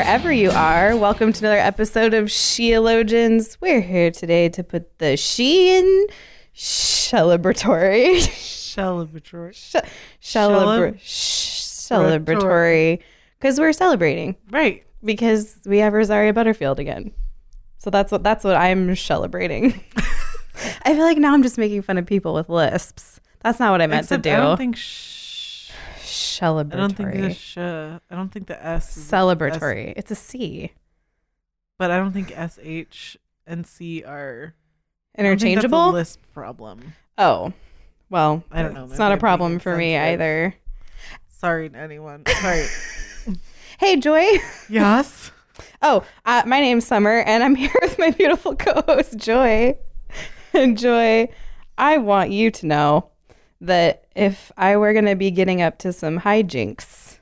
Wherever you are. Welcome to another episode of Sheologians. We're here today to put the she in celebratory. Celebratory. Celebra- celebratory. Because we're celebrating. Right. Because we have Rosaria Butterfield again. So that's what that's what I'm celebrating. I feel like now I'm just making fun of people with lisps. That's not what I meant Except to do. I don't think sh- celebratory. I don't think the sh- I don't think the S is celebratory. S- It's a C. but I don't think S H and C are I don't think that's a Interchangeable? lisp problem. Oh, well, I don't know, It's not a problem for me either. Sorry to anyone. Sorry. Hey, Joy. yes. Oh, uh, my name's Summer, and I'm here with my beautiful co-host Joy. And Joy, I want you to know that if I were going to be getting up to some hijinks,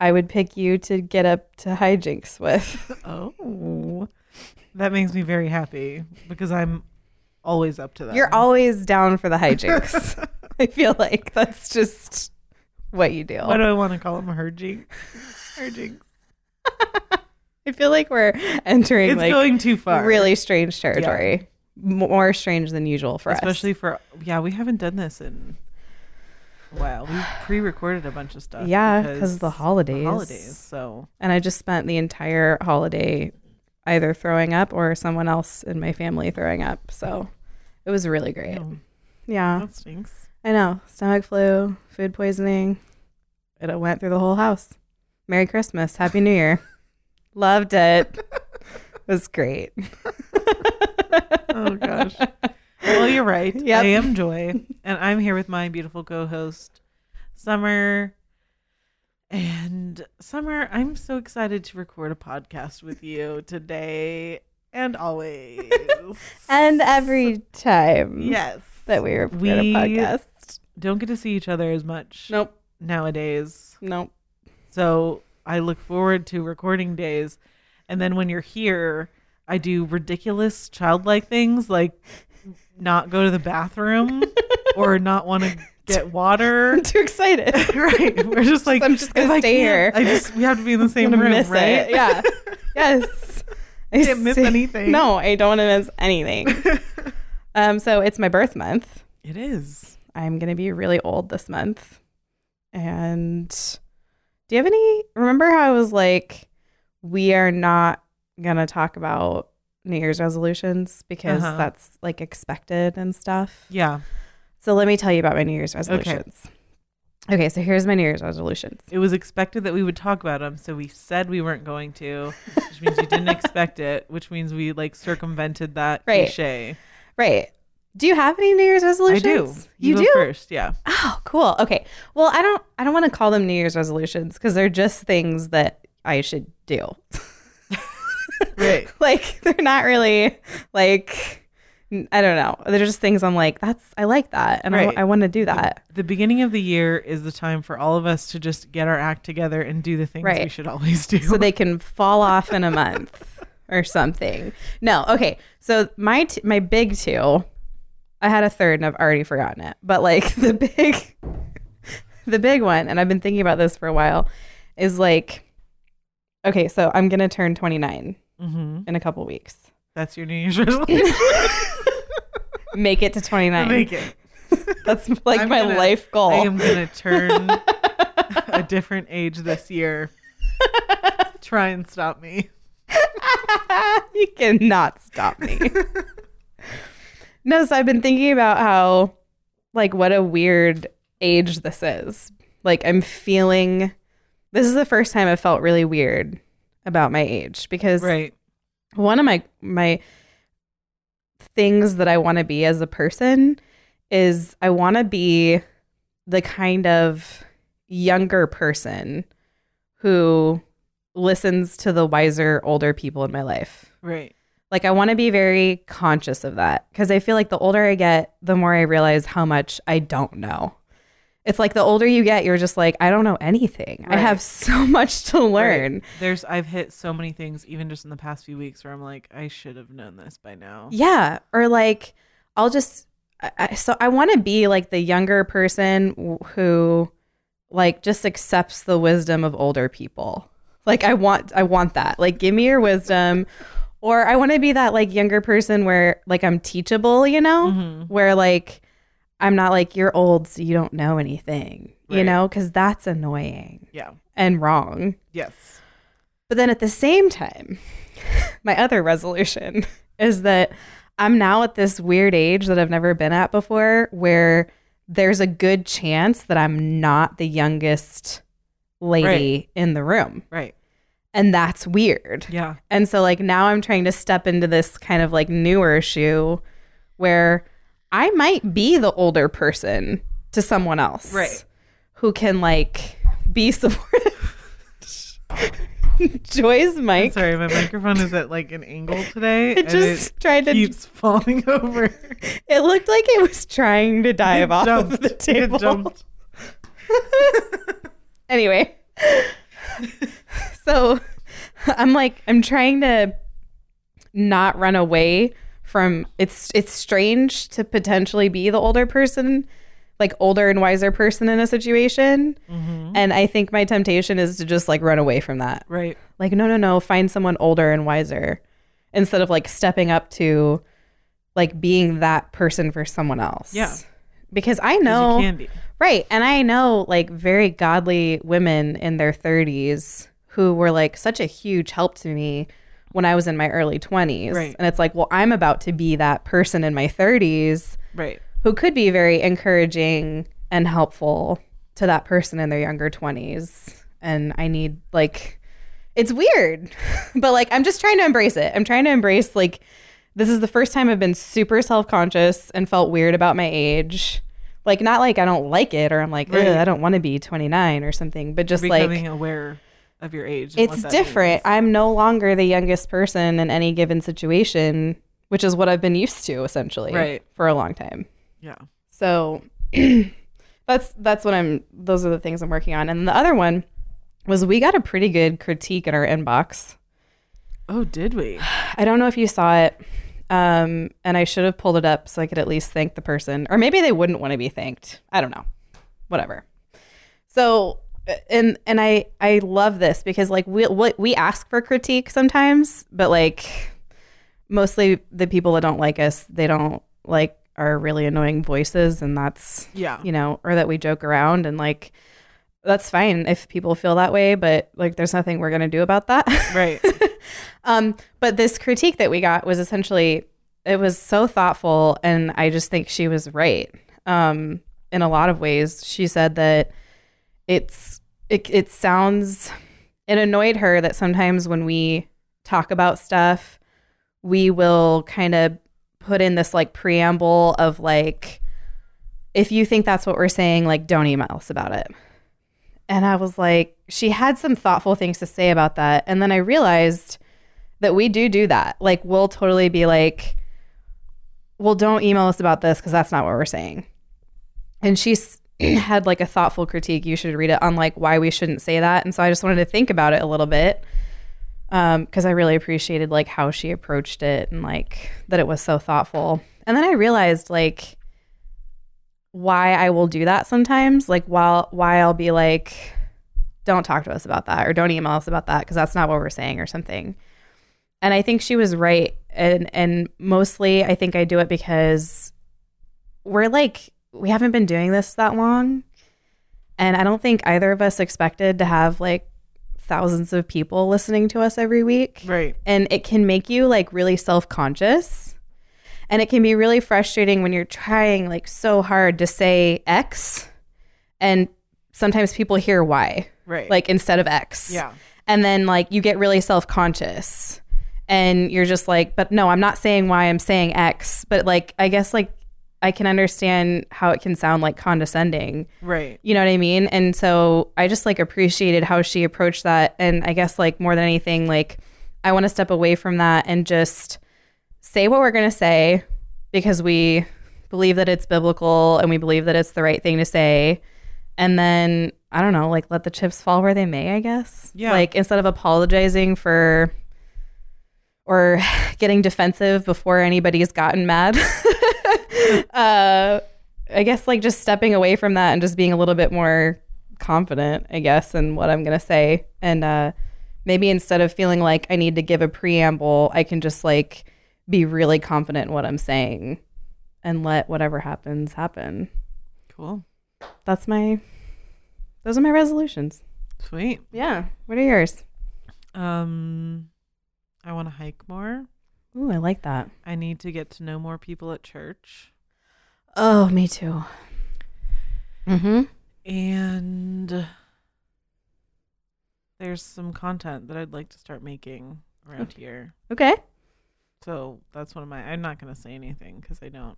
I would pick you to get up to hijinks with. Oh. That makes me very happy because I'm always up to that. You're always down for the hijinks. I feel like that's just what you do. What do I want to call them? Her jinx. Her jinx. I feel like we're entering It's like going too far. really strange territory. More strange than usual for us. Especially us. for yeah, we haven't done this in a while. We pre-recorded a bunch of stuff. yeah because the holidays. holidays. So And I just spent the entire holiday either throwing up or someone else in my family throwing up. So it was really great. Yeah. that stinks. I know. Stomach flu, food poisoning. It went through the whole house. Merry Christmas. Happy New Year. Loved it. It was great. Oh gosh. well, you're right. Yep. I am Joy, and I'm here with my beautiful co-host, Summer. And Summer, I'm so excited to record a podcast with you today and always. And every time yes, that we record We- a podcast. don't get to see each other as much Nope. nowadays. Nope. So I look forward to recording days. And then when you're here, I do ridiculous childlike things like not go to the bathroom or not want to get water. I'm too excited. right. We're just like I'm just gonna I stay here. I just we have to be in the same room, right? it. Yeah. yes. I Can't miss anything. No, I don't want to miss anything. um, so it's my birth month. It is. I'm gonna be really old this month. And do you have any remember how I was like, we are not gonna talk about New Year's resolutions because Uh-huh. that's like expected and stuff. Yeah. So let me tell you about my New Year's resolutions. Okay, so here's my New Year's resolutions. It was expected that we would talk about them, so we said we weren't going to, which means you didn't expect it, which means we like circumvented that Right. cliche. Right. Do you have any New Year's resolutions? I do. You, go do? first, yeah. Oh, cool. Okay. Well, I don't I don't want to call them New Year's resolutions because they're just things that I should do. Right. like they're not really like I don't know. They're just things I'm like, that's I like that and Right. I, I want to do that. The beginning of the year is the time for all of us to just get our act together and do the things we should always do. So they can fall off in a month or something. No, okay. So my t- my big two, I had a third and I've already forgotten it. But like the big the big one and I've been thinking about this for a while is like okay, so I'm going to turn 29 hmm in a couple weeks. That's your New Year's resolution. Make it to 29. Make it. That's like I'm my gonna- life goal. I am going to turn a different age this year. Try and stop me. you cannot stop me. no, so I've been thinking about how, like, what a weird age this is. Like, I'm feeling this is the first time I've felt really weird about my age because Right. one of my my things that I want to be as a person is I want to be the kind of younger person who listens to the wiser older people in my life. Right. Like I want to be very conscious of that because I feel like the older I get, the more I realize how much I don't know. It's like the older you get, you're just like, I don't know anything. I have so much to learn. Right. There's I've hit so many things even just in the past few weeks where I'm like I should have known this by now. Yeah. Or like, I'll just, I, so I want to be like the younger person who like just accepts the wisdom of older people. Like I want, I want that. Like, give me your wisdom. Or I want to be that like younger person where like I'm teachable, you know, Mhm. where like I'm not like you're old, so you don't know anything, you know, because that's annoying Yeah. and wrong. Yes. But then at the same time, my other resolution is that I'm now at this weird age that I've never been at before where there's a good chance that I'm not the youngest lady in the room. Right. And that's weird. Yeah. And so like now I'm trying to step into this kind of like newer shoe where I might be the older person to someone else. Right. Who can like be supportive. Joy's I'm sorry, my microphone is at like an angle today. It and just tried to keeps falling over. it looked like it was trying to dive It off of the table. It jumped. anyway so i'm like i'm trying to not run away from it's it's strange to potentially be the older person like older and wiser person in a situation mm-hmm. and i think my temptation is to just like run away from that Right. like no no no find someone older and wiser instead of like stepping up to like being that person for someone else Yeah. because i know You can be. Right. And I know like very godly women in their 30s who were like such a huge help to me when I was in my early 20s. Right. And it's like, well, I'm about to be that person in my 30s Right. who could be very encouraging and helpful to that person in their younger 20s. And I need like it's weird. but like I'm just trying to embrace it. I'm trying to embrace like this is the first time I've been super self-conscious and felt weird about my age. Like not like I don't like it or I'm like, "Ugh, Right. I don't want to be 29 or something, but just like Becoming aware of your age. it's different. means. I'm no longer the youngest person in any given situation, which is what I've been used to essentially Right. for a long time. Yeah. So that's that's what I'm those are the things I'm working on. And the other one was we got a pretty good critique in our inbox. Oh, did we? I don't know if you saw it. Um, and I should have pulled it up so I could at least thank the person. Or maybe they wouldn't want to be thanked. I don't know. Whatever. So and and I I love this because like we we, we ask for critique sometimes, but like mostly the people that don't like us, they don't like our really annoying voices and that's Yeah. you know, or that we joke around and like that's fine if people feel that way, but like there's nothing we're gonna do about that. Right. um, but this critique that we got was essentially it was so thoughtful and I just think she was right. Um, in a lot of ways. She said that it's it, it sounds it annoyed her that sometimes when we talk about stuff, we will kind of put in this like preamble of like if you think that's what we're saying, like don't email us about it. And I was like, she had some thoughtful things to say about that. And then I realized that we do do that. Like, we'll totally be like, well, don't email us about this because that's not what we're saying. And she's Mm. had like a thoughtful critique. You should read it on like why we shouldn't say that. And so I just wanted to think about it a little bit um, because I really appreciated like how she approached it and like that it was so thoughtful. And then I realized like why I will do that sometimes. Like while why I'll be like, don't talk to us about that or don't email us about that because that's not what we're saying or something. And I think she was right. And and mostly I think I do it because we're like we haven't been doing this that long. And I don't think either of us expected to have like thousands of people listening to us every week right. and it can make you like really self-conscious and it can be really frustrating when you're trying like so hard to say x and sometimes people hear y Right. like instead of x Yeah. and then like you get really self-conscious and you're just like but no i'm not saying y i'm saying x but like i guess like I can understand how it can sound like condescending. Right. You know what I mean? And so I just like appreciated how she approached that. And I guess like more than anything, like I want to step away from that and just say what we're going to say because we believe that it's biblical and we believe that it's the right thing to say. And then I don't know, like let the chips fall where they may, I guess. Yeah. Like instead of apologizing for or getting defensive before anybody's gotten mad. uh I guess like just stepping away from that and just being a little bit more confident, I guess, in what I'm going to say. And uh maybe instead of feeling like I need to give a preamble, I can just like be really confident in what I'm saying and let whatever happens happen. Cool. That's my those are my resolutions. Sweet. Yeah. What are yours? Um, I want to hike more. Ooh, I like that. I need to get to know more people at church. Oh, me too. Mm-hmm. And there's some content that I'd like to start making around here. Okay. So that's one of my. I'm not going to say anything because I don't.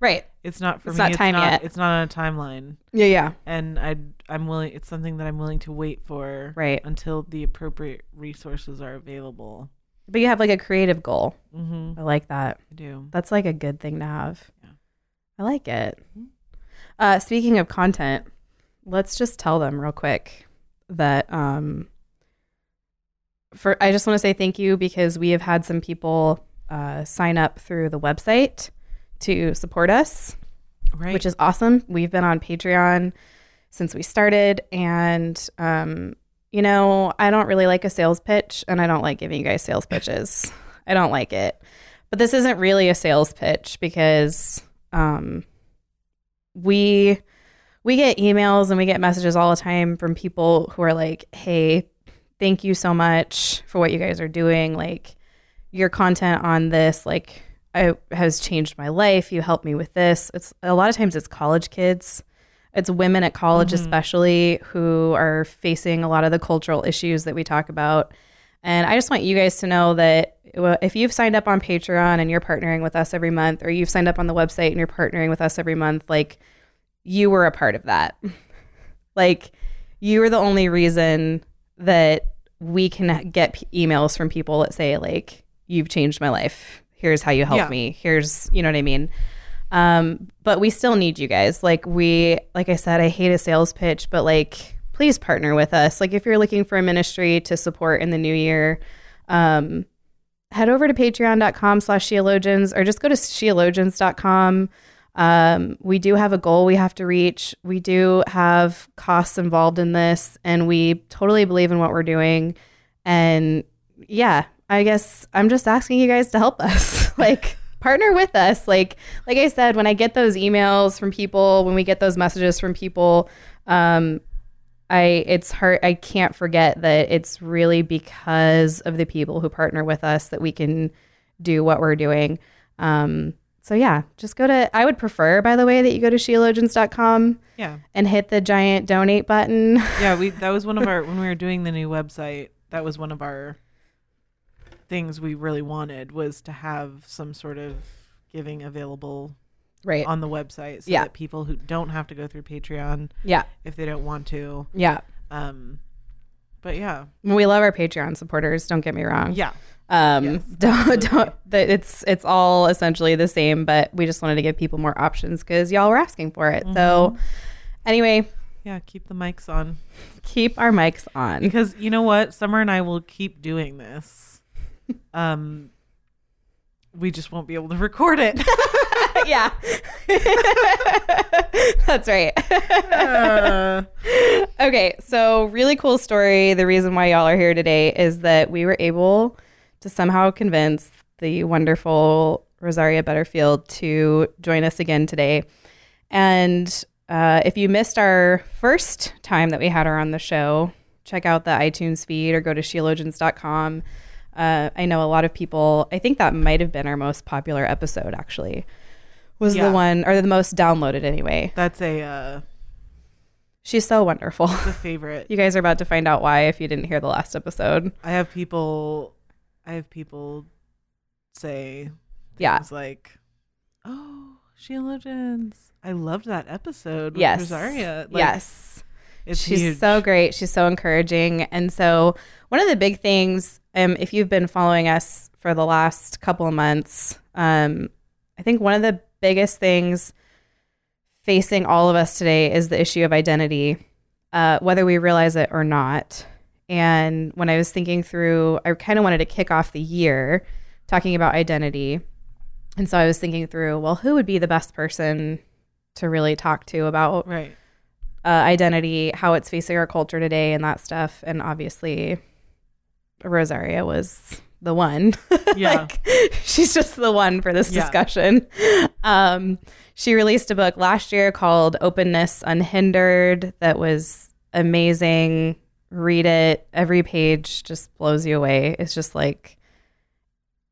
Right. It's not for It's me. not it's time not, yet. It's not on a timeline, Yeah, yeah. and I I'm willing. It's something that I'm willing to wait for Right. until the appropriate resources are available. But you have like a creative goal. Mm-hmm. I like that. I do. That's like a good thing to have. I like it. Uh, speaking of content, let's just tell them real quick that um, for I just want to say thank you because we have had some people uh, sign up through the website to support us, Right. which is awesome. We've been on Patreon since we started, and um, you know, I don't really like a sales pitch, and I don't like giving you guys sales pitches. I don't like it. But this isn't really a sales pitch because um, we we get emails and we get messages all the time from people who are like, "Hey, thank you so much for what you guys are doing. Like your content on this, like, I has changed my life. You helped me with this." It's a lot of times it's college kids. It's women at college, especially, who are facing a lot of the cultural issues that we talk about. And I just want you guys to know that if you've signed up on Patreon and you're partnering with us every month, or you've signed up on the website and you're partnering with us every month, like you were a part of that. like you were the only reason that we can get p- emails from people that say like you've changed my life. Here's how you help Yeah. me. Here's you know what I mean. Um, but we still need you guys. Like we, like I said, I hate a sales pitch, but like please partner with us. Like if you're looking for a ministry to support in the new year, um, head over to patreon.com slash sheologians or just go to sheologians.com. Um, we do have a goal we have to reach. We do have costs involved in this, and we totally believe in what we're doing. And yeah, I guess I'm just asking you guys to help us. like partner with us. Like like I said, when I get those emails from people, when we get those messages from people, um, I it's hard I can't forget that it's really because of the people who partner with us that we can do what we're doing. Um, so yeah, just go to I would prefer by the way that you go to sheologians.com yeah. and hit the giant donate button. Yeah. We that was one of our when we were doing the new website. That was one of our things we really wanted was to have some sort of giving available right. on the website so Yeah. that people who don't have to go through Patreon Yeah. if they don't want to. Yeah. Um, but yeah, We love our Patreon supporters, don't get me wrong. yeah, Um, Yes, don't, don't, that it's, it's all essentially the same, but we just wanted to give people more options because y'all were asking for it. So anyway, yeah. Keep the mics on keep our mics on. because you know what, Summer and I will keep doing this. Um, we just won't be able to record it. yeah. That's right. Uh, okay, so really cool story. The reason why y'all are here today is that we were able to somehow convince the wonderful Rosaria Butterfield to join us again today. And uh, if you missed our first time that we had her on the show, check out the iTunes feed or go to sheologians.com. Uh, I know a lot of people, I think that might have been our most popular episode actually, was Yeah. the one, or the most downloaded anyway. that's a uh, She's so wonderful. the favorite. You guys are about to find out why if you didn't hear the last episode. I have people. I have people say Yeah. things like, "Oh, Sheologians. I loved that episode with yes. Rosaria. Like, yes. It's She's huge. so great. She's so encouraging. And so, one of the big things, um, if you've been following us for the last couple of months, um, I think one of the biggest things facing all of us today is the issue of identity, uh, whether we realize it or not. And when I was thinking through, I kind of wanted to kick off the year talking about identity. And so I was thinking through, well, who would be the best person to really talk to about Right. uh, identity, how it's facing our culture today, and that stuff. And obviously, Rosaria was the one. Yeah. like, she's just the one for this Yeah. discussion. Um, she released a book last year called Openness Unhindered that was amazing. Read it. Every page just blows you away. It's just like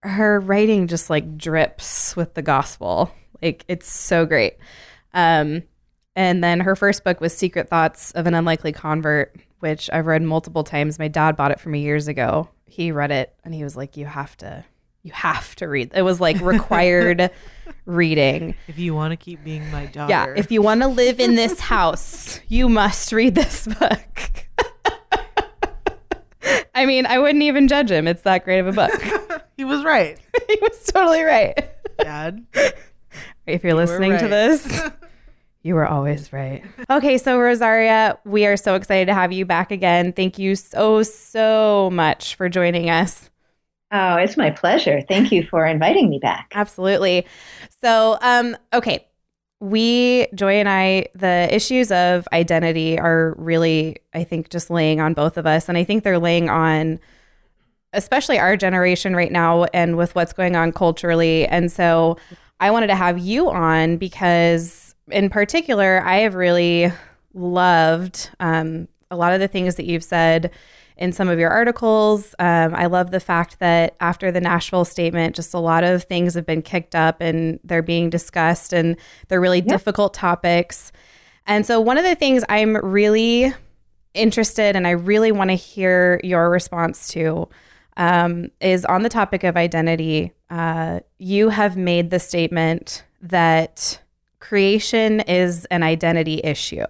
her writing just like drips with the gospel. Like it's so great. Um, and then her first book was Secret Thoughts of an Unlikely Convert, which I've read multiple times. My dad bought it for me years ago. He read it and he was like, "You have to, you have to read." It was like required reading. If you want to keep being my daughter. Yeah, if you want to live in this house, you must read this book. I mean, I wouldn't even judge him. It's that great of a book. he was right, he was totally right. Dad. If you're listening to this, you were always right. Okay, so Rosaria, we are so excited to have you back again. Thank you so, so much for joining us. Oh, it's my pleasure. Thank you for inviting me back. Absolutely. So, um, okay. We, Joy and I, the issues of identity are really, I think, just laying on both of us. And I think they're laying on, especially our generation right now and with what's going on culturally. And so I wanted to have you on because, in particular, I have really loved um, a lot of the things that you've said in some of your articles. Um, I love the fact that after the Nashville statement, just a lot of things have been kicked up and they're being discussed, and they're really difficult topics. And so, one of the things I'm really interested and I really want to hear your response to um, is on the topic of identity. Uh, you have made the statement that creation is an identity issue.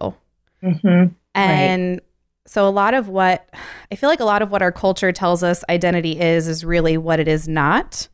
hmm And so a lot of what I feel like a lot of what our culture tells us identity is is really what it is not.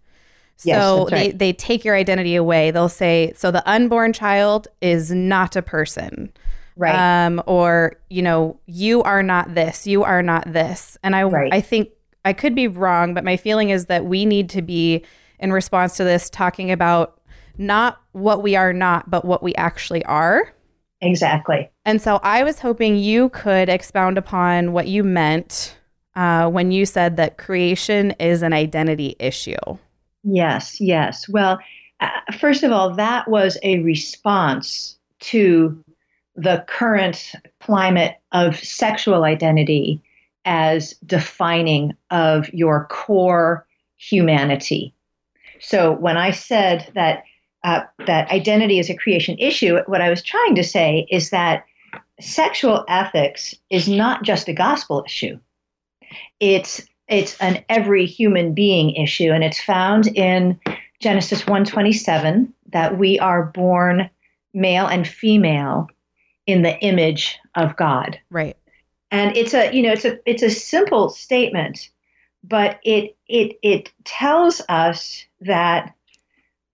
So Yes, that's they, they take your identity away. They'll say, so the unborn child is not a person. Right. Um, or, you know, you are not this, you are not this. And I Right. I think I could be wrong, but my feeling is that we need to be in response to this talking about not what we are not, but what we actually are. exactly. And so I was hoping you could expound upon what you meant uh, when you said that creation is an identity issue. Yes, yes. Well, uh, first of all, that was a response to the current climate of sexual identity as defining of your core humanity. So when I said that uh, that identity is a creation issue, what I was trying to say is that sexual ethics is not just a gospel issue. It's it's an every human being issue, and it's found in Genesis 1:27 that we are born male and female in the image of God. Right. And it's a you know it's a it's a simple statement, but it it it tells us that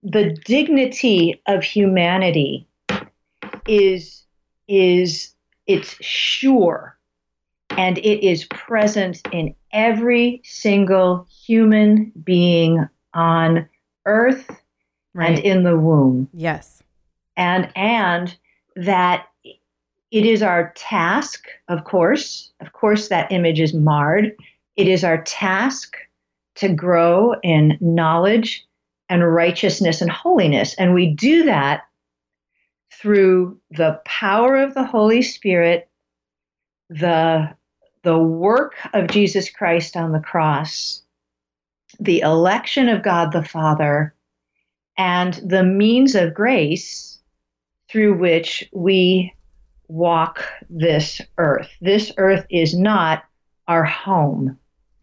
the dignity of humanity is is it's sure and it is present in every single human being on earth Right. and in the womb yes. and and that it is our task of course of course that image is marred it is our task to grow in knowledge and righteousness and holiness and we do that through the power of the holy spirit the the work of Jesus Christ on the cross the election of God the Father and the means of grace through which we walk this earth. This earth is not our home.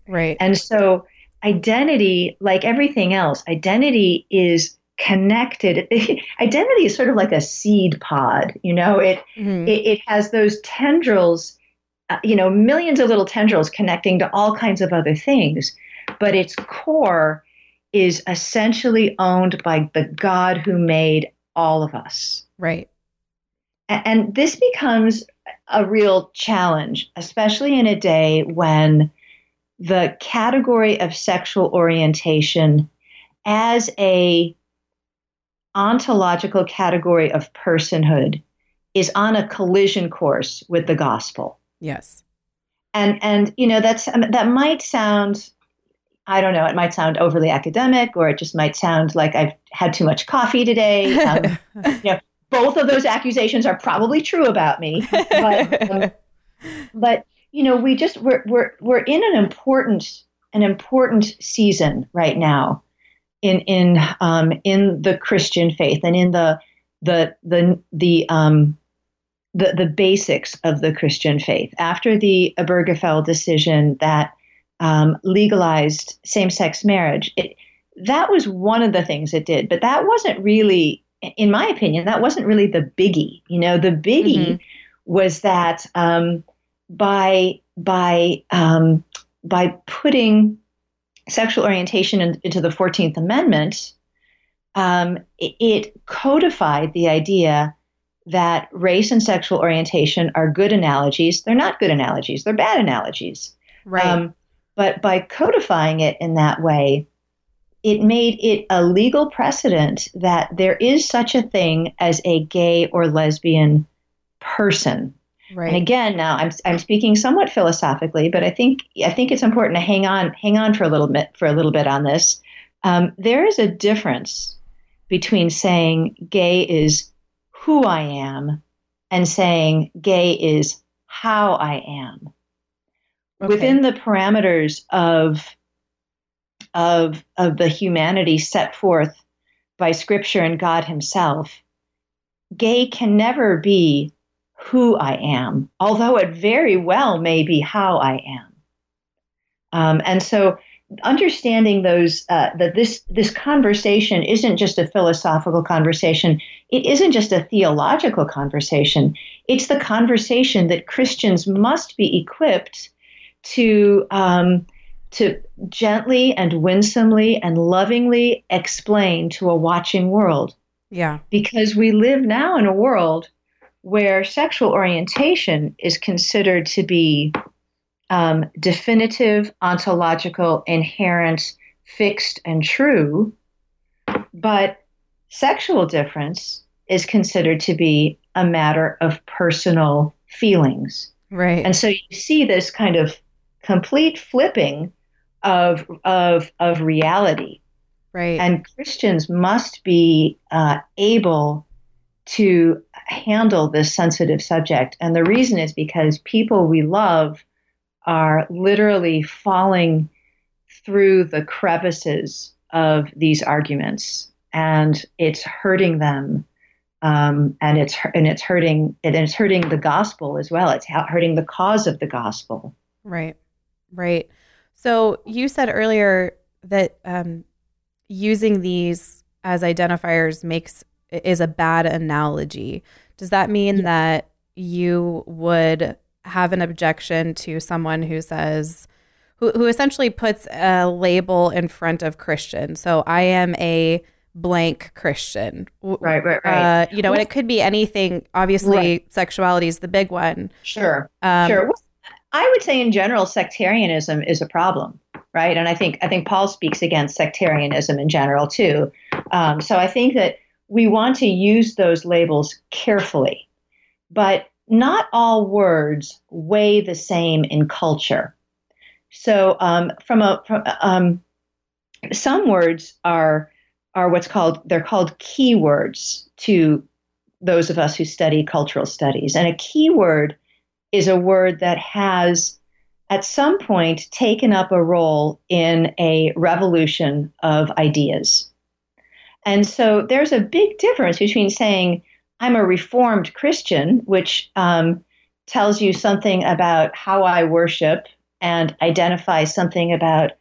Right. And so, identity, like everything else, identity is connected. Identity is sort of like a seed pod, you know, it, Mhm. it, it has those tendrils, uh, you know, millions of little tendrils connecting to all kinds of other things, but its core is essentially owned by the God who made all of us. Right. A- And this becomes a real challenge, especially in a day when the category of sexual orientation as a ontological category of personhood is on a collision course with the gospel. Yes. And and you know that's um, that might sound I don't know, it might sound overly academic or it just might sound like I've had too much coffee today. Um, both of those accusations are probably true about me but um, but you know we just we're we're we're in an important an important season right now in in um in the christian faith and in the the the the um the the basics of the christian faith after the Obergefell decision that um, legalized same-sex marriage it, that was one of the things it did but that wasn't really in my opinion, that wasn't really the biggie. You know, the biggie Mhm. was that um, by by um, by putting sexual orientation in, into the Fourteenth Amendment, um, it, it codified the idea that race and sexual orientation are good analogies. They're not good analogies. They're bad analogies. Right. Um, but by codifying it in that way, it made it a legal precedent that there is such a thing as a gay or lesbian person. Right. And again, now I'm I'm speaking somewhat philosophically, but I think I think it's important to hang on hang on for a little bit for a little bit on this. Um, there is a difference between saying gay is who I am and saying gay is how I am Okay. within the parameters of of of the humanity set forth by scripture and God himself gay can never be who I am although it very well may be how I am. Um, and so understanding those uh, that this this conversation isn't just a philosophical conversation. It isn't just a theological conversation. It's the conversation that Christians must be equipped to um, to gently and winsomely and lovingly explain to a watching world. Yeah. because we live now in a world where sexual orientation is considered to be um, definitive, ontological, inherent, fixed, and true, but sexual difference is considered to be a matter of personal feelings. Right. And so you see this kind of complete flipping of of of reality. right. And Christians must be uh, able to handle this sensitive subject. And the reason is because people we love are literally falling through the crevices of these arguments, and it's hurting them. Um, and it's and it's hurting and it's hurting the gospel as well. It's hurting the cause of the gospel. Right. Right. So you said earlier that um, using these as identifiers makes is a bad analogy. Does that mean that you would have an objection to someone who says who who essentially puts a label in front of Christian? So I am a blank Christian. Right, right, right. Uh, you know, and it could be anything. Obviously, Right. sexuality is the big one. sure. Um, sure. I would say in general, sectarianism is a problem, right? And I think I think Paul speaks against sectarianism in general too. Um, so I think that we want to use those labels carefully, but not all words weigh the same in culture. So um, from a from, um, some words are are what's called they're called keywords to those of us who study cultural studies, and a keyword is a word that has at some point taken up a role in a revolution of ideas. And so there's a big difference between saying, I'm a reformed Christian, which um, tells you something about how I worship and identifies something about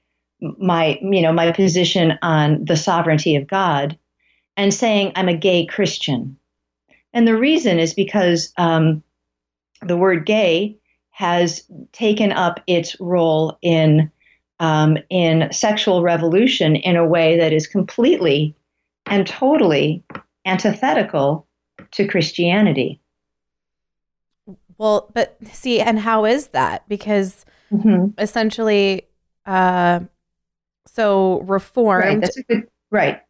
my, you know, my position on the sovereignty of God, and saying, I'm a gay Christian. And the reason is because um, the word gay has taken up its role in um, in sexual revolution in a way that is completely and totally antithetical to Christianity. Well, but see, and how is that? Because mm-hmm. essentially, uh, so reformed. Right. Good. Right.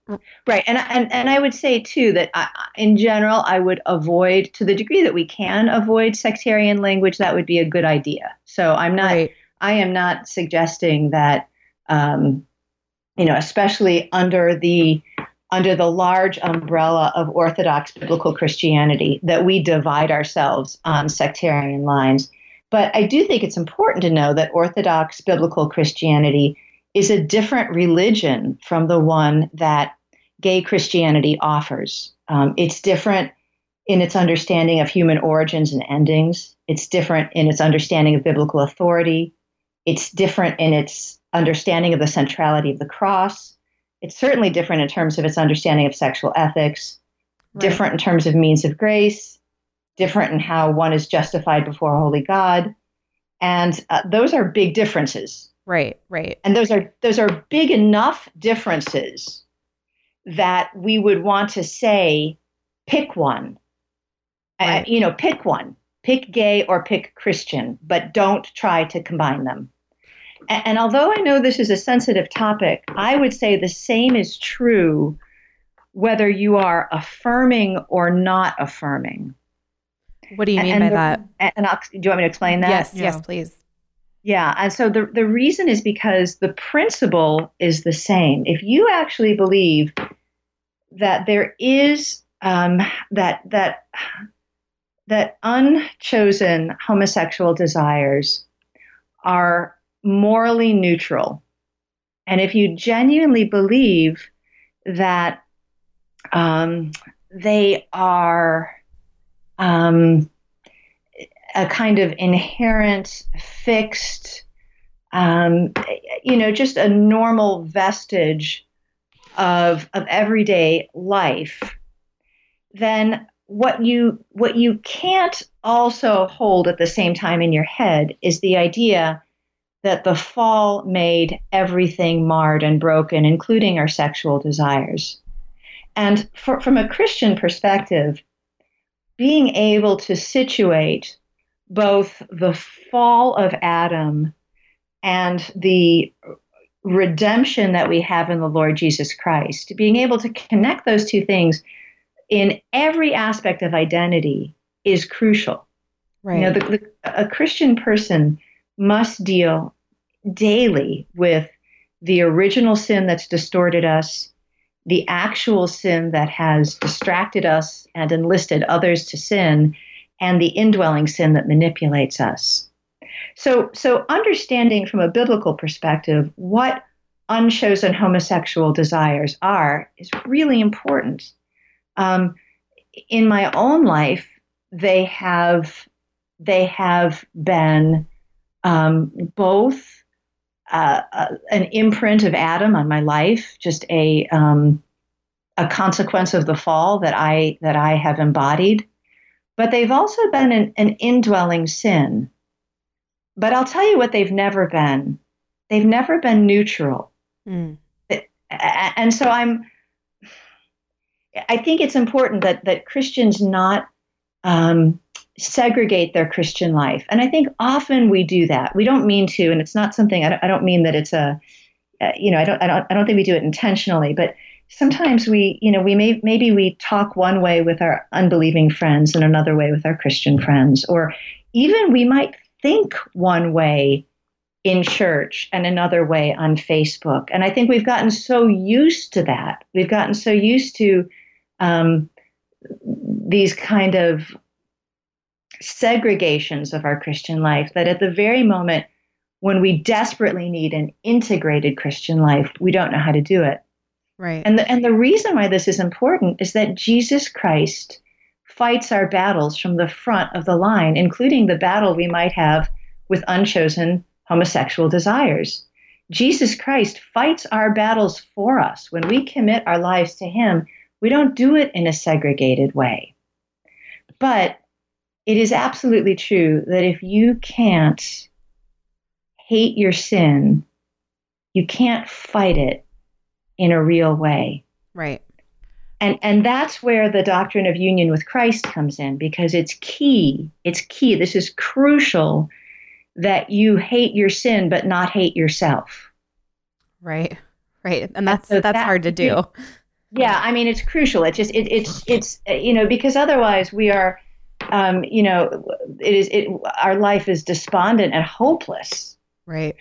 Right. And and and I would say too that I, in general, I would avoid to the degree that we can avoid sectarian language. That would be a good idea. So I'm not. Right. I am not suggesting that. Um, you know, especially under the under the large umbrella of Orthodox biblical Christianity, that we divide ourselves on sectarian lines. But I do think it's important to know that Orthodox biblical Christianity is a different religion from the one that gay Christianity offers. Um, it's different in its understanding of human origins and endings, it's different in its understanding of biblical authority, it's different in its understanding of the centrality of the cross. It's certainly different in terms of its understanding of sexual ethics, right. different in terms of means of grace, different in how one is justified before a holy God. And uh, those are big differences. Right, right. And those are those are big enough differences that we would want to say pick one. Right. Uh, you know, pick one. Pick gay or pick Christian, but don't try to combine them. And, and although I know this is a sensitive topic, I would say the same is true whether you are affirming or not affirming. What do you mean and, by the, that? And I'll, do you want me to explain that? Yes, yeah. yes, please. Yeah, and so the the reason is because the principle is the same. If you actually believe that there is um, that that that unchosen homosexual desires are morally neutral. And if you genuinely believe that um, they are um, a kind of inherent, fixed, um, you know, just a normal vestige of, of everyday life, then what you what you can't also hold at the same time in your head is the idea that the fall made everything marred and broken, including our sexual desires. And for, from a Christian perspective, being able to situate both the fall of Adam and the redemption that we have in the Lord Jesus Christ, being able to connect those two things in every aspect of identity is crucial. Right. You know, the, the, a Christian person must deal daily with the original sin that's distorted us, the actual sin that has distracted us and enlisted others to sin, and the indwelling sin that manipulates us. So, so understanding from a biblical perspective what unchosen homosexual desires are is really important. Um, in my own life, they have they have been um, both uh, uh, an imprint of Adam on my life, just a um, a consequence of the fall that I that I have embodied. But they've also been an, an indwelling sin. But I'll tell you what they've never been. They've never been neutral. Mm. And so I'm. I think it's important that that Christians not um, segregate their Christian life. And I think often we do that. We don't mean to, and it's not something. I don't, I don't mean that it's a, uh, you know, I don't, I don't, I don't think we do it intentionally. But sometimes we, you know, we may maybe we talk one way with our unbelieving friends and another way with our Christian friends, or even we might think one way in church and another way on Facebook. And I think we've gotten so used to that. We've gotten so used to um, these kind of segregations of our Christian life that at the very moment when we desperately need an integrated Christian life, we don't know how to do it. Right. And the, and the reason why this is important is that Jesus Christ fights our battles from the front of the line, including the battle we might have with unchosen homosexual desires. Jesus Christ fights our battles for us. When we commit our lives to Him, We don't do it in a segregated way. But it is absolutely true that if you can't hate your sin, you can't fight it in a real way. Right. And and that's where the doctrine of union with Christ comes in because it's key. It's key. This is crucial that you hate your sin but not hate yourself. Right. Right. And that's so that's that- hard to do. Yeah, I mean it's crucial. It's just it, it's it's you know because otherwise we are, um, you know, it is it our life is despondent and hopeless. Right.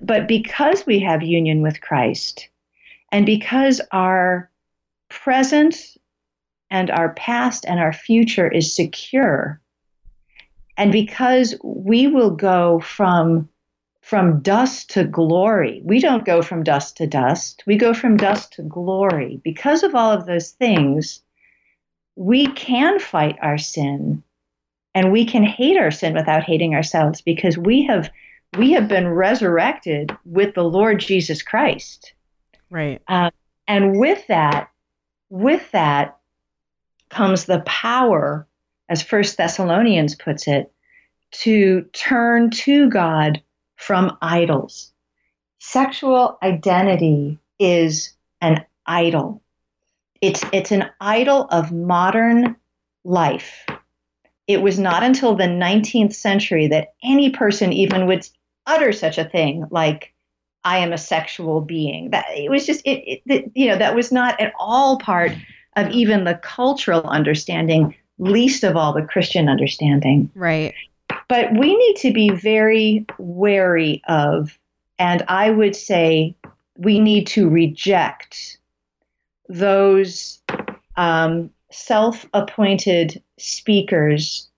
But because we have union with Christ, and because our present and our past and our future is secure, and because we will go from from dust to glory. We don't go from dust to dust. We go from dust to glory. Because of all of those things, we can fight our sin and we can hate our sin without hating ourselves because we have we have been resurrected with the Lord Jesus Christ. Right. Um, and with that, with that comes the power, as First Thessalonians puts it, to turn to God from idols. Sexual identity is an idol. It's it's an idol of modern life. It was not until the 19th century that any person even would utter such a thing like I am a sexual being. That it was just it, it you know that was not at all part of even the cultural understanding, least of all the Christian understanding. Right. But we need to be very wary of, and I would say we need to reject those um, self appointed speakers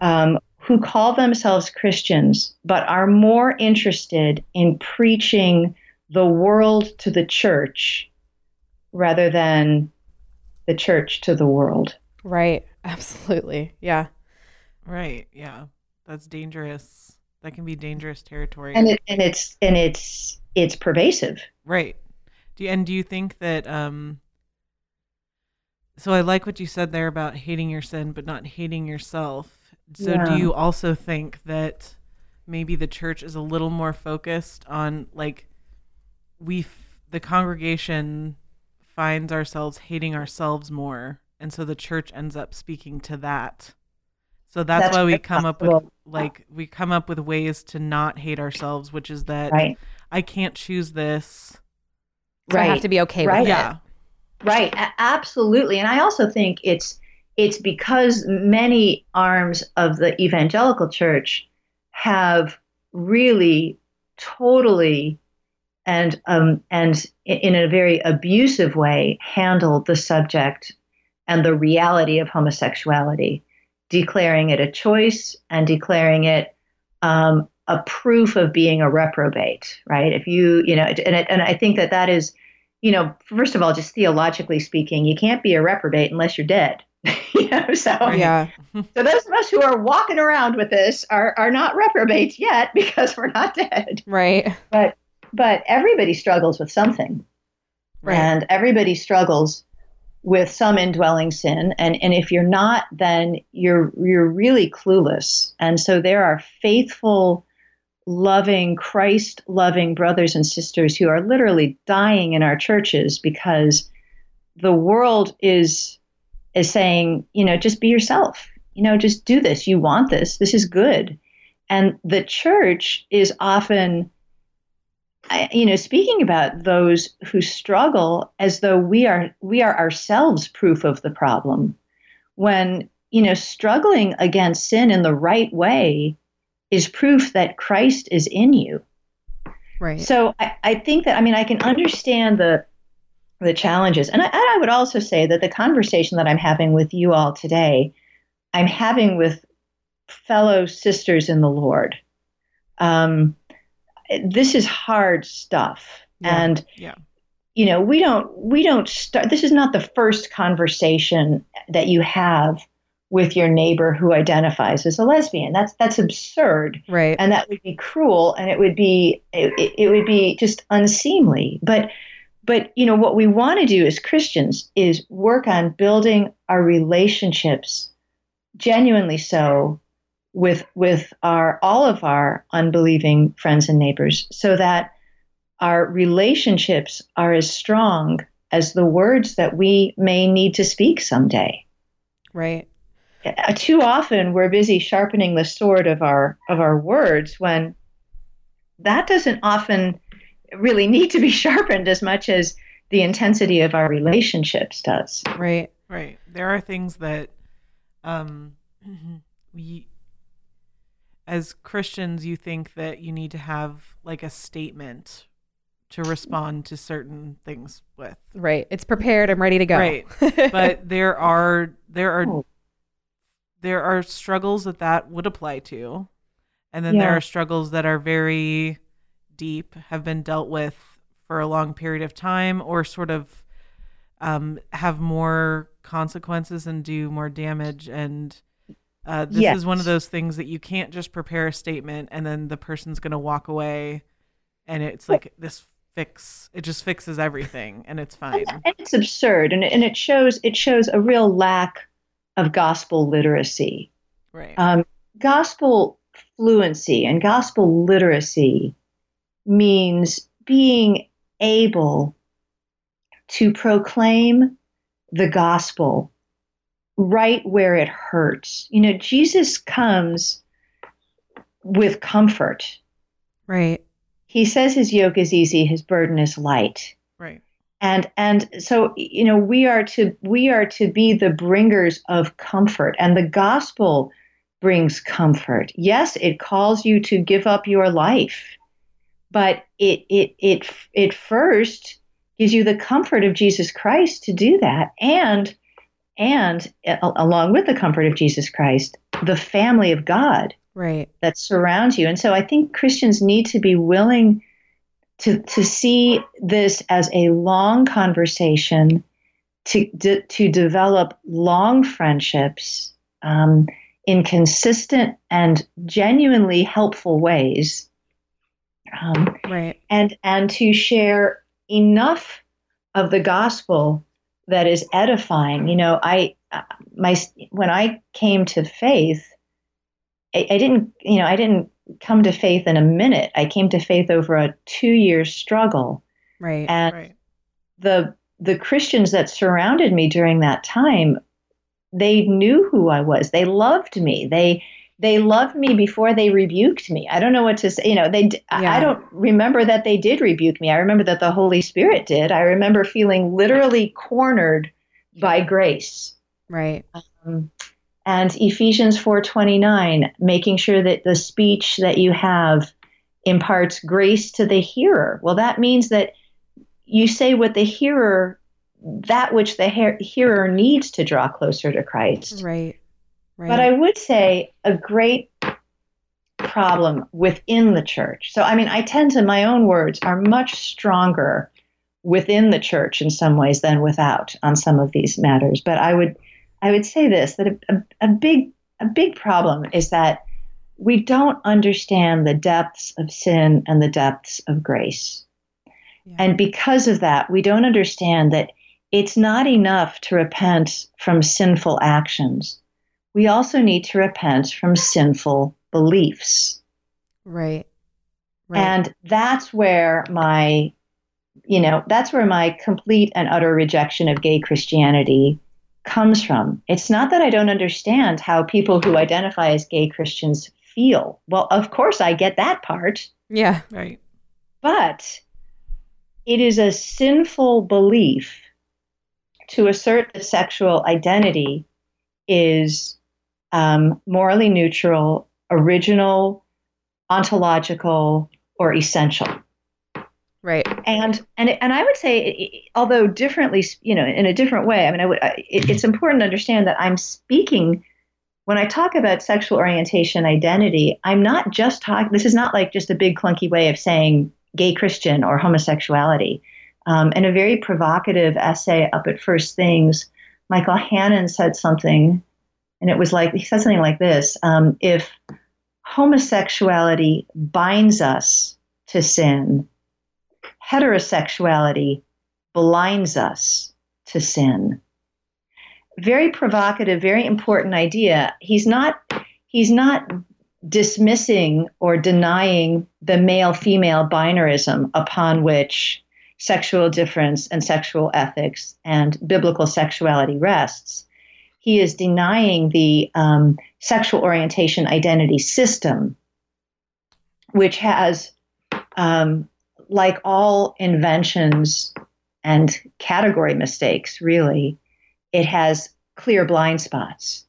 um, who call themselves Christians but are more interested in preaching the world to the church rather than the church to the world. Right. Absolutely. Yeah. Right. Yeah. That's dangerous. That can be dangerous territory. And it, and it's and it's it's pervasive. Right. Do you, and do you think that um so I like what you said there about hating your sin but not hating yourself. So Yeah. do you also think that maybe the church is a little more focused on like we f- the congregation finds ourselves hating ourselves more and so the church ends up speaking to that. So that's, That's why we come up with like we come up with ways to not hate ourselves, which is that Right. I can't choose this. So I have to be okay Right. with it. Yeah. Right, a- absolutely. And I also think it's it's because many arms of the evangelical church have really totally and um, and in a very abusive way handled the subject and the reality of homosexuality, declaring it a choice and declaring it um, a proof of being a reprobate. Right? If you you know, and it, and I think that that is you know, first of all, just theologically speaking, you can't be a reprobate unless you're dead. you know, so Yeah. so those of us who are walking around with this are are not reprobates yet because we're not dead. Right. But but everybody struggles with something, Right. and everybody struggles with some indwelling sin. And and if you're not, then you're you're really clueless. And so there are faithful loving, Christ loving brothers and sisters who are literally dying in our churches because the world is is saying, you know, just be yourself. You know, just do this. You want this. This is good. And the church is often you know speaking about those who struggle as though we are we are ourselves proof of the problem when you know struggling against sin in the right way is proof that Christ is in you. Right. So I, I think that I mean I can understand the the challenges, and I, and I would also say that the conversation that I'm having with you all today, I'm having with fellow sisters in the Lord. Um, this is hard stuff, Yeah. and Yeah. you know we don't we don't start. This is not the first conversation that you have with your neighbor who identifies as a lesbian. That's that's absurd right. and that would be cruel and it would be it, it- it would be just unseemly but but you know what we want to do as Christians is work on building our relationships genuinely so with with our all of our unbelieving friends and neighbors so that our relationships are as strong as the words that we may need to speak someday Right. Uh, too often we're busy sharpening the sword of our of our words when that doesn't often really need to be sharpened as much as the intensity of our relationships does Right. Right. There are things that um we as Christians you think that you need to have like a statement to respond to certain things with. Right. It's prepared. I'm ready to go. Right. But there are there are Oh. There are struggles that that would apply to. And then there are struggles that are very deep, have been dealt with for a long period of time or sort of um, have more consequences and do more damage. And uh, this is one of those things that you can't just prepare a statement and then the person's going to walk away and it's like this fix it just fixes everything and it's fine. and it's absurd and, and it shows it shows a real lack of gospel literacy right um, gospel fluency and gospel literacy means being able to proclaim the gospel right where it hurts. You know, Jesus comes with comfort. Right. He says his yoke is easy, his burden is light. And and so you know we are to we are to be the bringers of comfort and the gospel brings comfort. Yes, it calls you to give up your life. But it it it it first gives you the comfort of Jesus Christ to do that and and along with the comfort of Jesus Christ, the family of God Right. that surrounds you. And so I think Christians need to be willing to to see this as a long conversation, to de- to develop long friendships um, in consistent and genuinely helpful ways, um, Right. and and to share enough of the gospel that is edifying. You know, I uh, my when I came to faith. I, I didn't, you know, I didn't come to faith in a minute. I came to faith over a two-year struggle, Right. and right the the Christians that surrounded me during that time, they knew who I was. They loved me. They they loved me before they rebuked me. I don't know what to say. You know, they. Yeah. I don't remember that they did rebuke me. I remember that the Holy Spirit did. I remember feeling literally cornered by grace right. um, and Ephesians 4:29 making sure that the speech that you have imparts grace to the hearer. Well, that means that you say what the hearer that which the he- hearer needs to draw closer to Christ. Right. Right. But I would say a great problem within the church. So, I mean, I tend to, my own words are much stronger within the church in some ways than without on some of these matters. But I would, I would say this that a, a, big, a big problem is that we don't understand the depths of sin and the depths of grace. Yeah. And because of that, we don't understand that it's not enough to repent from sinful actions. We also need to repent from sinful beliefs. right. Right. And that's where my, you know, that's where my complete and utter rejection of gay Christianity comes from. It's not that I don't understand how people who identify as gay Christians feel. Well, of course, I get that part. yeah. right But it is a sinful belief to assert that sexual identity is um, morally neutral, original, ontological, or essential. Right. And and and I would say, although differently, you know, in a different way. I mean, I would. I- It, it's important to understand that I'm speaking when I talk about sexual orientation identity. I'm not just talking. This is not like just a big clunky way of saying gay Christian or homosexuality. Um, in a very provocative essay up at First Things, Michael Hannon said something, and it was like he said something like this: um, If homosexuality binds us to sin, heterosexuality blinds us to sin. Very provocative, very important idea. He's not he's not dismissing or denying the male female binarism upon which sexual difference and sexual ethics and biblical sexuality rests. He is denying the um, sexual orientation identity system, which has, um, like all inventions and category mistakes, really, it has clear blind spots.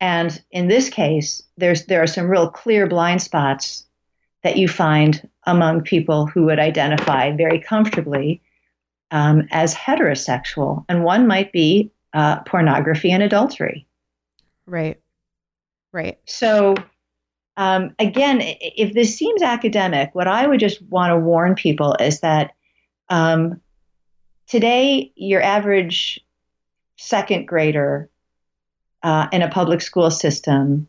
And in this case, there's there are some real clear blind spots that you find among people who would identify very comfortably um, as heterosexual, and one might be uh, pornography and adultery. Right. Right. So, um, again, if this seems academic, what I would just want to warn people is that um, today, your average second grader uh, in a public school system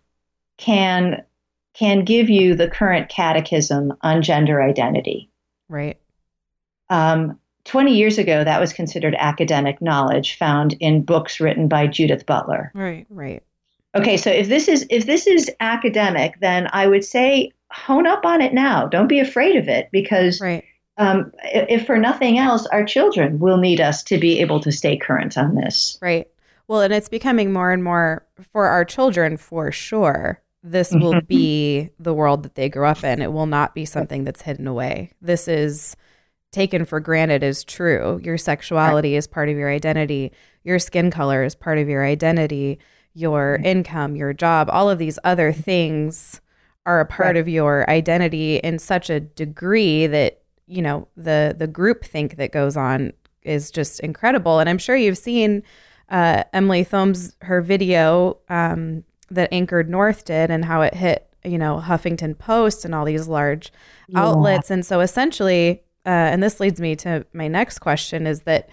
can can give you the current catechism on gender identity. Right. Um, 20 years ago, that was considered academic knowledge found in books written by Judith Butler. Right. Right. Okay, so if this is if this is academic, then I would say hone up on it now. Don't be afraid of it because Right. um, if for nothing else, our children will need us to be able to stay current on this. Right. Well, and it's becoming more and more for our children for sure. This will Mhm. be the world that they grow up in. It will not be something that's hidden away. This is taken for granted as true. Your sexuality is part of your identity. Your skin color is part of your identity. Your income, your job, all of these other things are a part Right. of your identity in such a degree that you know the the group think that goes on is just incredible. And I'm sure you've seen uh, Emily Thomes her video um, that Anchored North did and how it hit you know Huffington Post and all these large Yeah. outlets. And so essentially, uh, and this leads me to my next question is that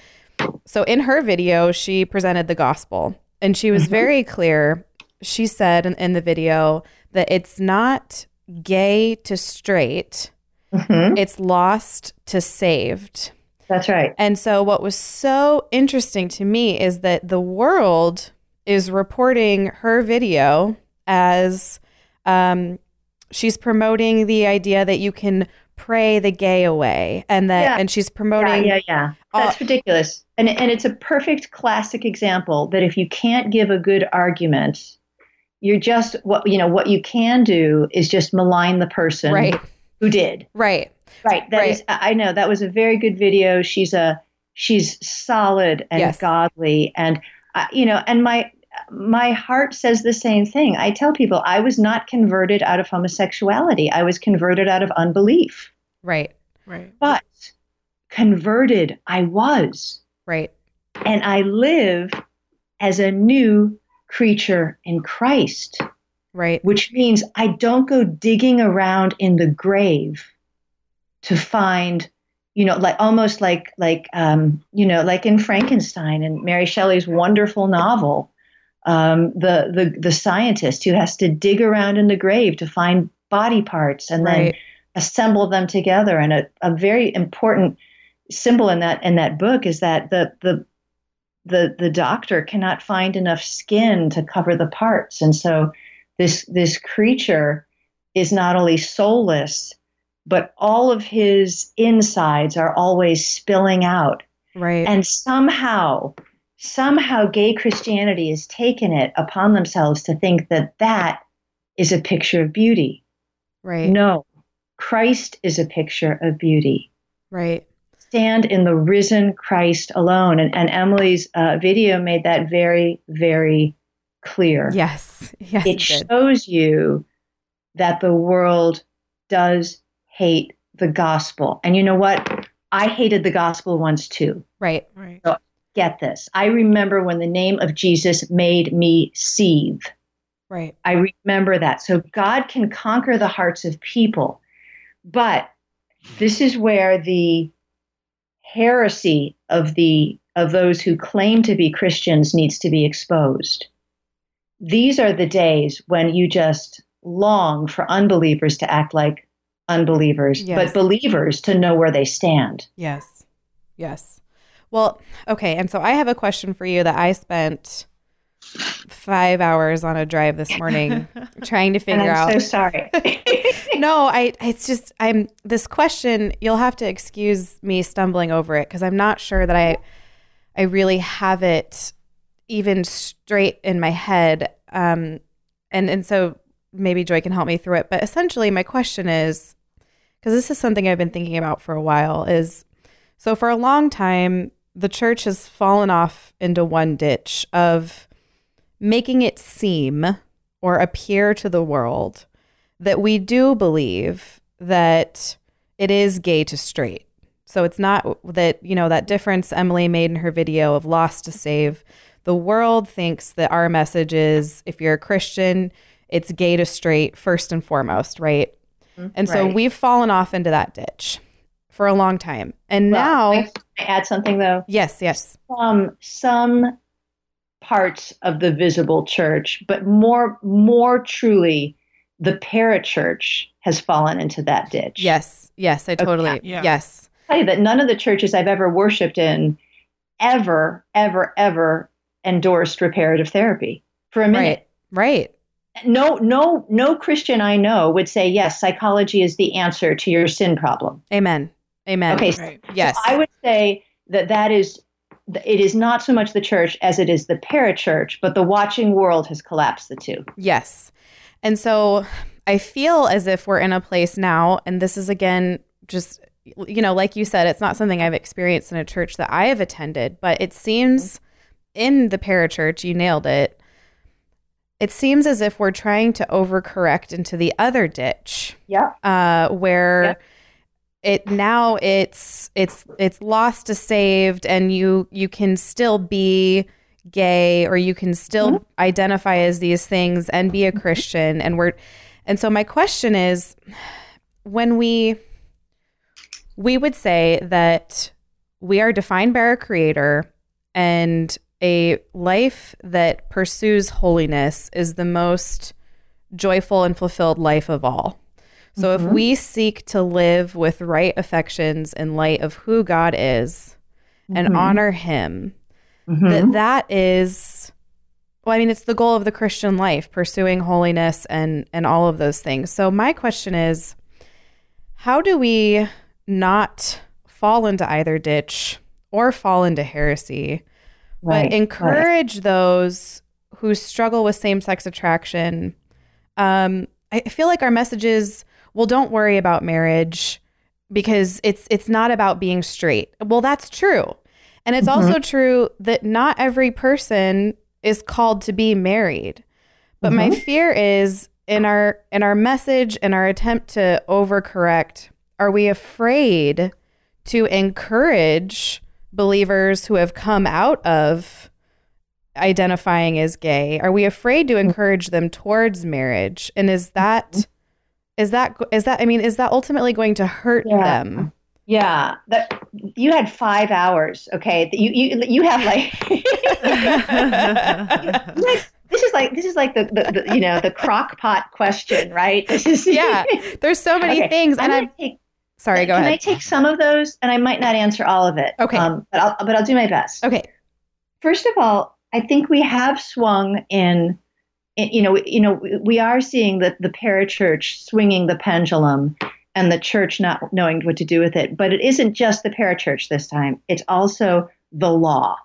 so in her video she presented the gospel and she was Mhm. very clear. She said in, in the video that it's not gay to straight, Mhm. it's lost to saved. That's right. And so, what was so interesting to me is that the world is reporting her video as um, she's promoting the idea that you can pray the gay away, and that, Yeah. and she's Yeah, promoting, yeah, yeah. That's ridiculous. And and it's a perfect classic example that if you can't give a good argument, you're just what you know what you can do is just malign the person right, who did. right, Right. That is. Right. I I know that was a very good video. She's a she's solid and Yes. godly, and uh, you know, and my my heart says the same thing. I tell people I was not converted out of homosexuality. I was converted out of unbelief, right, Right. but converted I was, right, and I live as a new creature in Christ right, which means I don't go digging around in the grave to find, you know, like almost like like um, you know, like in Frankenstein and Mary Shelley's wonderful novel, um, the the the scientist who has to dig around in the grave to find body parts and then assemble them together. And a, a very important symbol in that in that book is that the the the the doctor cannot find enough skin to cover the parts, and so this this creature is not only soulless, but all of his insides are always spilling out. right, And somehow, somehow, gay Christianity has taken it upon themselves to think that that is a picture of beauty. right, No, Christ is a picture of beauty. right, Stand in the risen Christ alone. And, and Emily's uh, video made that very, very clear. yes, yes, it it did. shows you that the world does hate the gospel. And you know what? I hated the gospel once too. right, Right. Get this. I remember when the name of Jesus made me seethe. right, I remember that. So God can conquer the hearts of people. But this is where the heresy of the of those who claim to be Christians needs to be exposed. These are the days when you just long for unbelievers to act like unbelievers, Yes. but believers to know where they stand. yes, yes. Well, okay. And so I have a question for you that I spent five hours on a drive this morning trying to And figure I'm out. so sorry. no, I it's just I'm this question, you'll have to excuse me stumbling over it because I'm not sure that I I really have it even straight in my head. Um and and so maybe Joy can help me through it. But essentially my question is because this is something I've been thinking about for a while is so for a long time the church has fallen off into one ditch of making it seem or appear to the world that we do believe that it is gay to straight. So it's not that, you know, that difference Emily made in her video of lost to save. The world thinks that our message is if you're a Christian, it's gay to straight first and foremost, right? Mm-hmm. And so Right. we've fallen off into that ditch for a long time. And Well, now, I add something though. yes, yes. Some some parts of the visible church, but more more truly, the parachurch has fallen into that ditch. Yes, yes, I totally, Yeah. yes. I tell you that none of the churches I've ever worshipped in ever, ever, ever endorsed reparative therapy for a minute. Right, right. No, no, no Christian I know would say yes. Psychology is the answer to your sin problem. Amen. Amen. Okay, so Right. Yes. I would say that that is it is not so much the church as it is the parachurch, but the watching world has collapsed the two. Yes. And so I feel as if we're in a place now, and this is again just, you know, like you said, it's not something I've experienced in a church that I have attended, but it seems in the parachurch, you nailed it. It seems as if we're trying to overcorrect into the other ditch Yeah. uh, where Yeah. It now it's it's it's lost to saved and you you can still be gay or you can still Mm-hmm. identify as these things and be a christian and we're and so my question is when we we would say that we are defined by our creator and a life that pursues holiness is the most joyful and fulfilled life of all so if mm-hmm. we seek to live with right affections in light of who God is and mm-hmm. honor him, that mm-hmm. that is well, I mean, it's the goal of the Christian life, pursuing holiness and and all of those things. So my question is, how do we not fall into either ditch or fall into heresy, Right, but encourage those who struggle with same sex attraction? Um, I feel like our messages well, don't worry about marriage because it's it's not about being straight. Well, that's true. And it's mm-hmm. also true that not every person is called to be married. But my mm-hmm. fear is in our in our message and our attempt to overcorrect, are we afraid to encourage believers who have come out of identifying as gay? Are we afraid to mm-hmm. encourage them towards marriage? And is that is that is that I mean, is that ultimately going to hurt Yeah. them? Yeah, that you had five hours. Okay, you you you have like this is like this is like the, the, the you know the crock pot question, right? This is Yeah. There's so many Okay, things and I'm take, sorry, go ahead. can I take some of those, and I might not answer all of it. Okay. um, but I'll but I'll do my best. Okay. First of all, I think we have swung in. You know, you know, we are seeing the the parachurch swinging the pendulum, and the church not knowing what to do with it. But it isn't just the parachurch this time; it's also the law,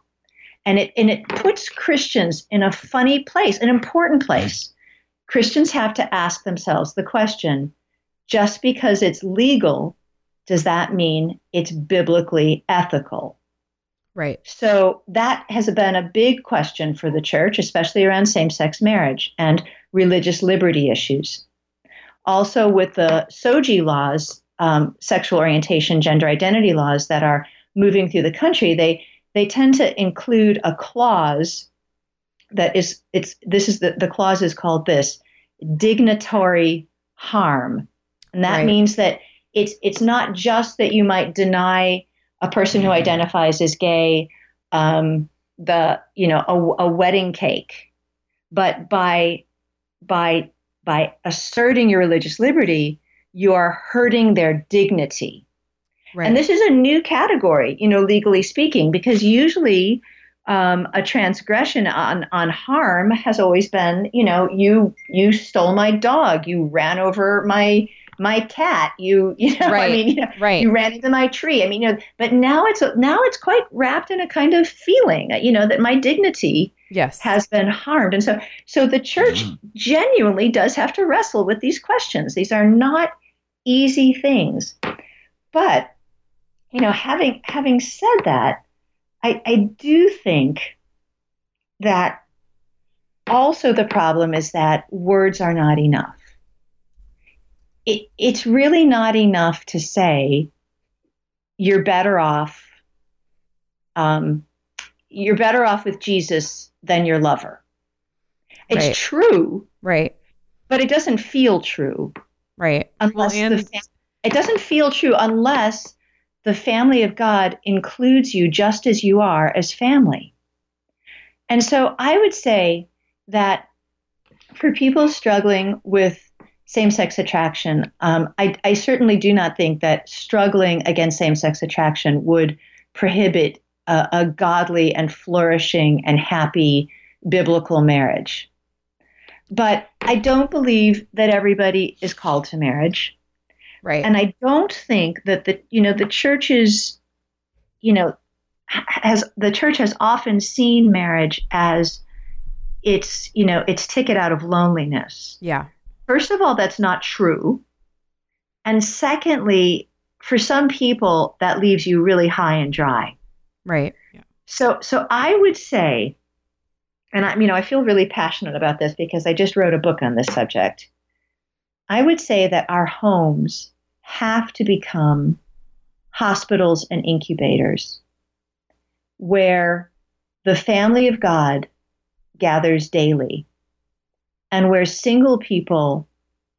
and it and it puts Christians in a funny place, an important place. Christians have to ask themselves the question: just because it's legal, does that mean it's biblically ethical? Right. So that has been a big question for the church, especially around same sex marriage and religious liberty issues. Also, with the SOGI laws, um, sexual orientation, gender identity laws that are moving through the country, they, they tend to include a clause that is, it's, this is the, the clause is called this dignitary harm. And that Right. means that it's, it's not just that you might deny a person who identifies as gay um, the you know a, a wedding cake. But by by by asserting your religious liberty you are hurting their dignity. Right. And this is a new category, you know, legally speaking, because usually um, a transgression on on harm has always been, you know, you you stole my dog, you ran over my my cat, you you know, I mean, you know, right. you ran into my tree. I mean, you know, but now it's now it's quite wrapped in a kind of feeling, uh, you know, that my dignity yes. has been harmed, and so so the church mm-hmm. genuinely does have to wrestle with these questions. These are not easy things, but you know, having having said that, I, I do think that also the problem is that words are not enough. It, it's really not enough to say you're better off. Um, you're better off with Jesus than your lover. It's Right. true, right. but it doesn't feel true Right. unless and- the fam- it doesn't feel true unless the family of God includes you just as you are as family. And so I would say that for people struggling with same sex attraction, um, I, I certainly do not think that struggling against same sex attraction would prohibit a, a godly and flourishing and happy biblical marriage. But I don't believe that everybody is called to marriage Right. and I don't think that the you know the church is, you know, has the church has often seen marriage as its you know its ticket out of loneliness. yeah. First of all, that's not true, and secondly, for some people that leaves you really high and dry. Right. Yeah. So so I would say, and I you know I feel really passionate about this because I just wrote a book on this subject. I would say that our homes have to become hospitals and incubators where the family of God gathers daily and where single people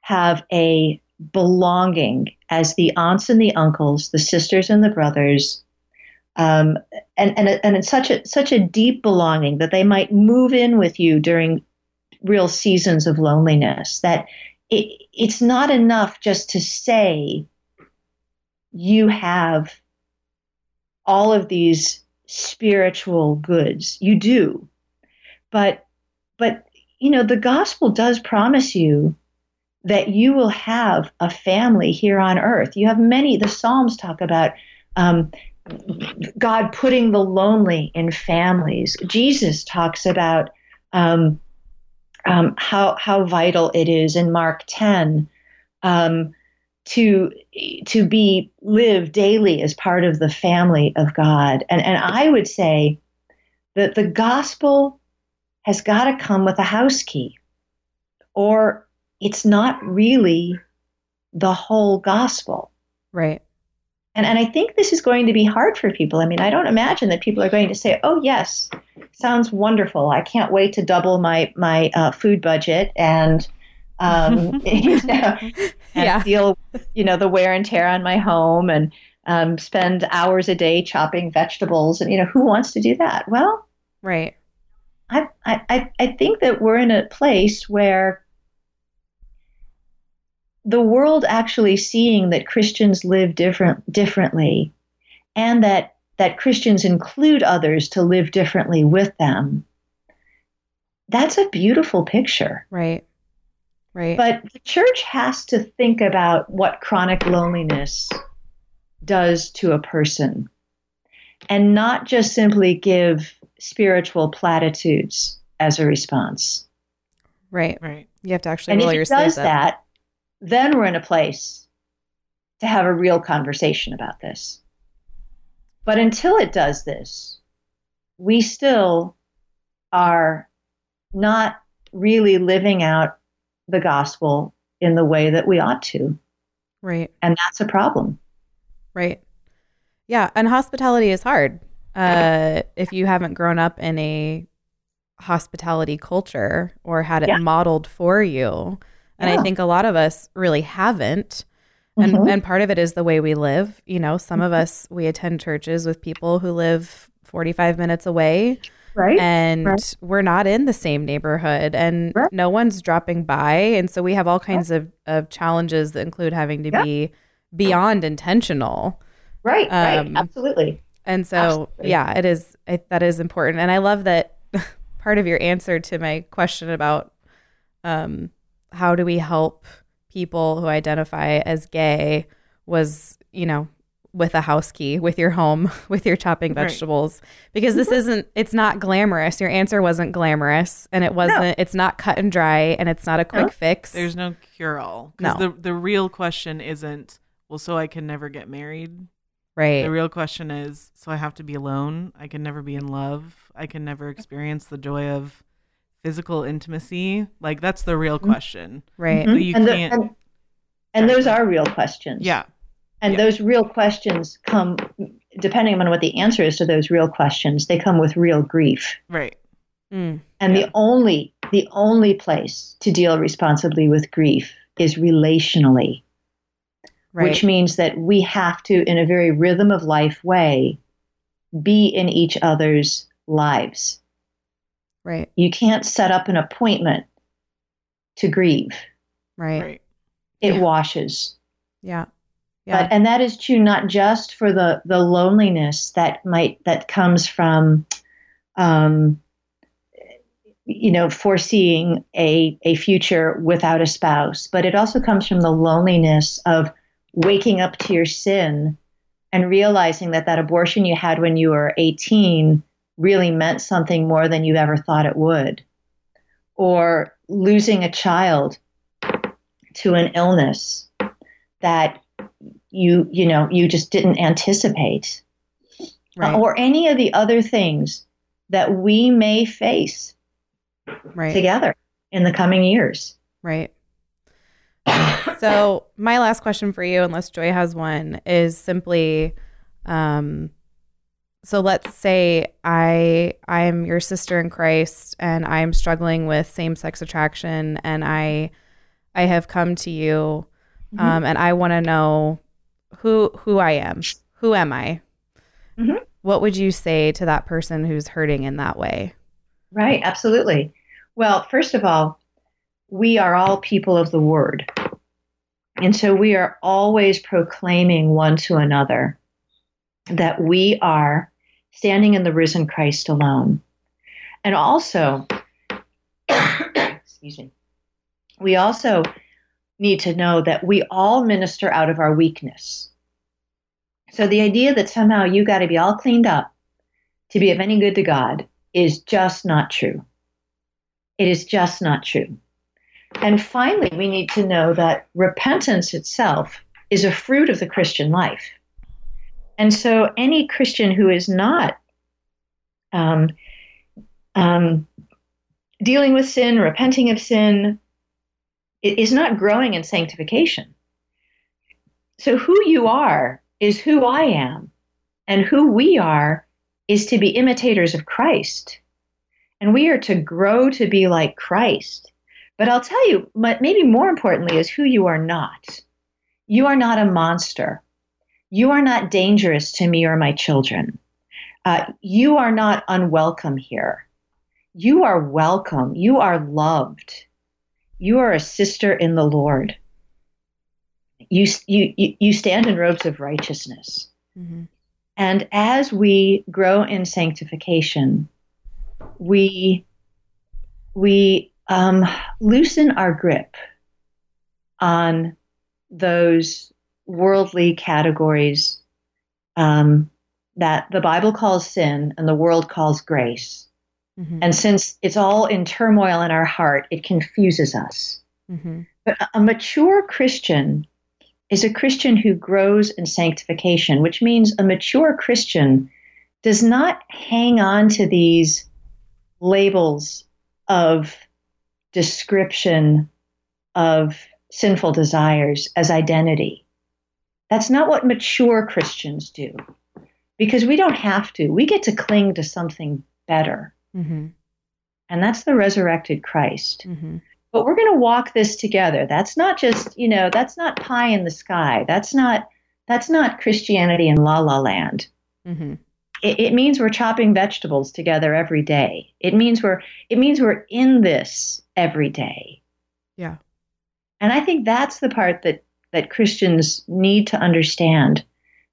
have a belonging as the aunts and the uncles, the sisters and the brothers, um, and and and it's such a such a deep belonging that they might move in with you during real seasons of loneliness. That it, it's not enough just to say you have all of these spiritual goods. You do, but but you know the gospel does promise you that you will have a family here on earth. You have many. The Psalms talk about. Um, God putting the lonely in families. Jesus talks about um, um, how how vital it is in Mark ten um, to to be live daily as part of the family of God. And and I would say that the gospel has got to come with a house key, or it's not really the whole gospel. Right. And, and I think this is going to be hard for people. I mean, I don't imagine that people are going to say, "Oh, yes, sounds wonderful. I can't wait to double my my uh, food budget and um, you know, and Yeah. deal with you know the wear and tear on my home and um, spend hours a day chopping vegetables." And you know, who wants to do that? Well, Right. I I I- think that we're in a place where the world actually seeing that Christians live different differently and that that Christians include others to live differently with them. That's a beautiful picture. Right. Right. But the church has to think about what chronic loneliness does to a person and not just simply give spiritual platitudes as a response. right. Right. You have to actually And roll if your it does up. that, then we're in a place to have a real conversation about this. But until it does this, we still are not really living out the gospel in the way that we ought to. Right. And that's a problem. Right. Yeah, and hospitality is hard. Uh, if you haven't grown up in a hospitality culture or had it Yeah. modeled for you, and I think a lot of us really haven't. And Mhm. and part of it is the way we live. You know, some of us we attend churches with people who live 45 minutes away right? and Right. we're not in the same neighborhood and Right. no one's dropping by and so we have all kinds of, of challenges that include having to Yeah. be beyond intentional Right, right, Um, absolutely. And so, Absolutely. yeah, it is. It, that is important, and I love that part of your answer to my question about um, how do we help people who identify as gay was, you know, with a house key, with your home, with your chopping Right. vegetables, because this isn't. It's not glamorous. Your answer wasn't glamorous, and it wasn't. It's not cut and dry, and it's not a quick No. fix. There's no cure all. Because No. the, the real question isn't, well, so I can never get married. Right. The real question is, so I have to be alone. I can never be in love. I can never experience the joy of physical intimacy. Like that's the real question. right. So you and, the- can't. and, and those are real questions. yeah. And Yeah. those real questions come, depending on what the answer is to those real questions, they come with real grief. Right. Mm, And Yeah. the only the only place to deal responsibly with grief is relationally, right. which means that we have to, in a very rhythm of life way, be in each other's lives. right. You can't set up an appointment to grieve. Right. Right. It Yeah. washes. Yeah. Yeah. But and that is true not just for the the loneliness that might that comes from um you know foreseeing a a future without a spouse, but it also comes from the loneliness of waking up to your sin and realizing that that abortion you had when you were 18 really meant something more than you ever thought it would or losing a child to an illness that you you know you just didn't anticipate right. or any of the other things that we may face right. together in the coming years Right. So my last question for you, unless Joy has one, is simply um so let's say I I'm your sister in Christ and I'm struggling with same sex attraction and I I have come to you um and I want to know who who I am. Who am I? Mhm. What would you say to that person who's hurting in that way? right absolutely well first of all we are all people of the word and so we are always proclaiming one to another that we are standing in the risen Christ alone. And also, excuse me, we also need to know that we all minister out of our weakness. So the idea that somehow you got to be all cleaned up to be of any good to God is just not true. It is just not true. And finally, we need to know that repentance itself is a fruit of the Christian life. And so, any Christian who is not um, um, dealing with sin, repenting of sin, is not growing in sanctification. So, who you are is who I am, and who we are is to be imitators of Christ. And we are to grow to be like Christ. But I'll tell you, but maybe more importantly, is who you are not. You are not a monster. You are not dangerous to me or my children. Uh, you are not unwelcome here. You are welcome. You are loved. You are a sister in the Lord. You, you, you you stand in robes of righteousness. Mm-hmm. And as we grow in sanctification, we we um, loosen our grip on those worldly categories um, that the Bible calls sin and the world calls grace. Mm-hmm. And since it's all in turmoil in our heart, it confuses us. Mm-hmm. But a- a mature Christian is a Christian who grows in sanctification, which means a mature Christian does not hang on to these labels of description of sinful desires as identity. That's not what mature Christians do because we don't have to. We get to cling to something better, Mm-hmm. and that's the resurrected Christ Mm-hmm. but we're going to walk this together that's not just you know that's not pie in the sky that's not that's not christianity in la la land Mm-hmm. It, it means we're chopping vegetables together every day it means we're it means we're in this every day Yeah. and i think that's the part that that christians need to understand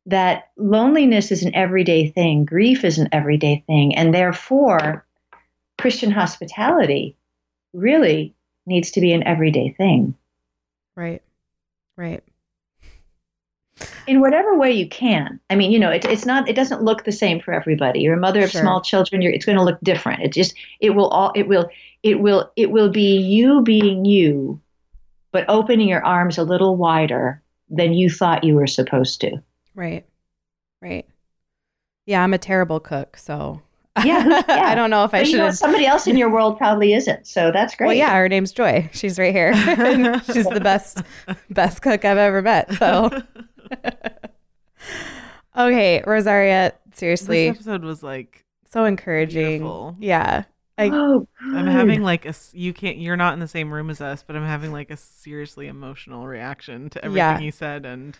that loneliness is an everyday thing, grief is an everyday thing, and therefore Christian hospitality really needs to be an everyday thing. Right. Right. In whatever way you can. I mean, you know, it, it's not. It doesn't look the same for everybody. You're a mother of Sure. small children. You're, it's going to look different. It just. It will all. It will. It will. It will be you being you, but opening your arms a little wider than you thought you were supposed to. Right. Right. Yeah, I'm a terrible cook, so Yeah, yeah. I don't know if I But you should know, somebody else in your world probably isn't. So that's great. Well, yeah, her name's Joy. She's right here. She's the best best cook I've ever met. So Okay, Rosaria, This seriously, episode was like so encouraging. beautiful. Yeah. I Oh, I'm having like a you can't you're not in the same room as us, but I'm having like a seriously emotional reaction to everything Yeah. you said, and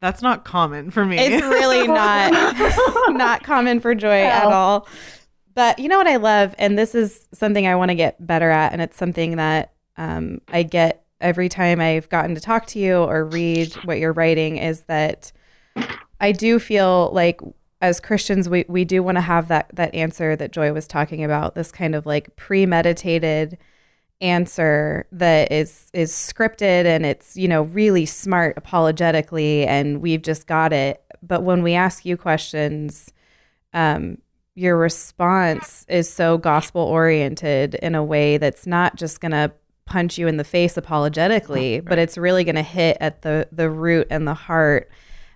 that's not common for me. it's really not not common for joy at all. But you know what I love, and this is something I want to get better at, and it's something that um, I get every time I've gotten to talk to you or read what you're writing is that I do feel like as Christians we, we do want to have that that answer that Joy was talking about, this kind of like premeditated answer that is is scripted and it's you know really smart apologetically and we've just got it. But when we ask you questions um your response is so gospel oriented in a way that's not just going to punch you in the face apologetically but it's really going to hit at the the root and the heart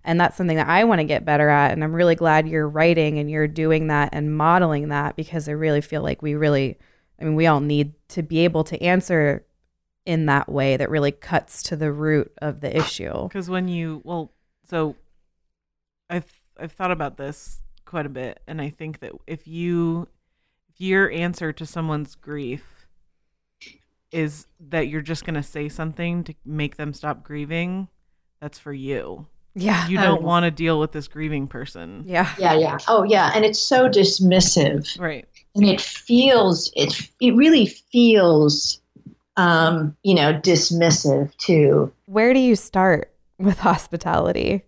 and that's something that I want to get better at and I'm really glad you're writing and you're doing that and modeling that because I really feel like we really I mean we all need to be able to answer in that way that really cuts to the root of the issue. because when you well, so I've I've thought about this quite a bit, and I think that if you if your answer to someone's grief is that you're just going to say something to make them stop grieving, that's for you. Yeah. You don't Oh. want to deal with this grieving person. Yeah. Yeah, yeah. Oh, yeah. And it's so dismissive. Right. and it feels it it really feels um you know dismissive too Where do you start with hospitality?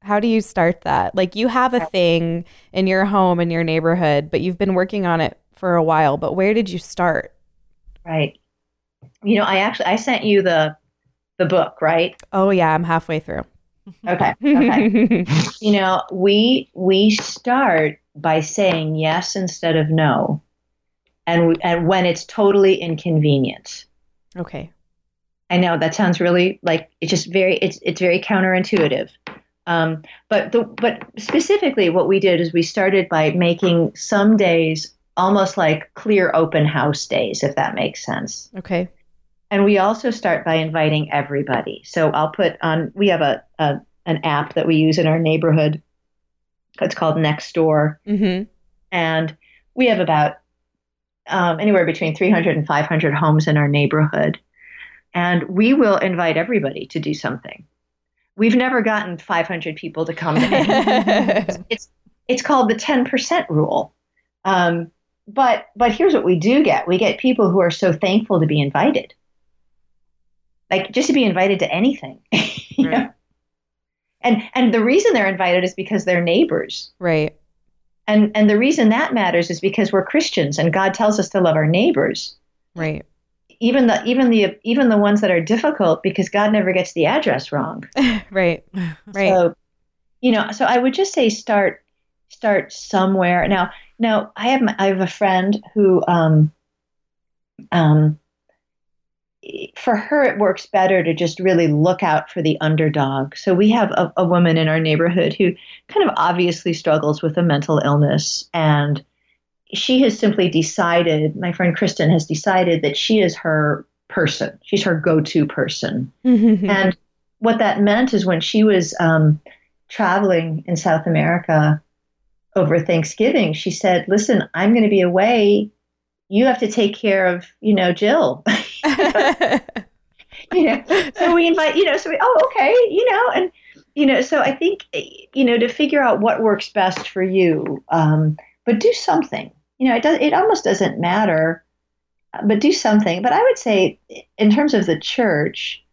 How do you start that? Like you have a thing in your home in your neighborhood, but you've been working on it for a while, but where did you start? right you know i actually i sent you the the book right Oh yeah, I'm halfway through. okay okay you know we we start by saying yes instead of no and we, and when it's totally inconvenient okay. I know that sounds really like it's just very it's it's very counterintuitive. Um, but the but specifically, what we did is we started by making some days almost like clear open house days, if that makes sense. Okay. And we also start by inviting everybody. So I'll put on we have a, a an app that we use in our neighborhood. It's called Nextdoor, Mhm. and we have about um, anywhere between 300 and 500 homes in our neighborhood. And we will invite everybody to do something. We've never gotten 500 people to come to it's it's called the 10% rule. Um, but but here's what we do get: we get people who are so thankful to be invited, like just to be invited to anything. you Right. know? And and the reason they're invited is because they're neighbors. Right. And and the reason that matters is because we're Christians and God tells us to love our neighbors, Right. even the even the even the ones that are difficult because God never gets the address wrong. Right. Right. So, you know, so I would just say start start somewhere. Now, now I have my, I have a friend who um um for her it works better to just really look out for the underdog. So we have a, a woman in our neighborhood who kind of obviously struggles with a mental illness and she has simply decided, my friend Kristen has decided that she is her person. She's her go-to person. And what that meant is when she was um, traveling in South America over Thanksgiving, she said, "Listen, I'm going to be away. You have to take care of, you know, Jill." you know, so we invite, you know, so we, oh, okay, you know, and you know, so I think, you know, to figure out what works best for you, um, but do something. You know, it does. It almost doesn't matter, but do something. But I would say, in terms of the church,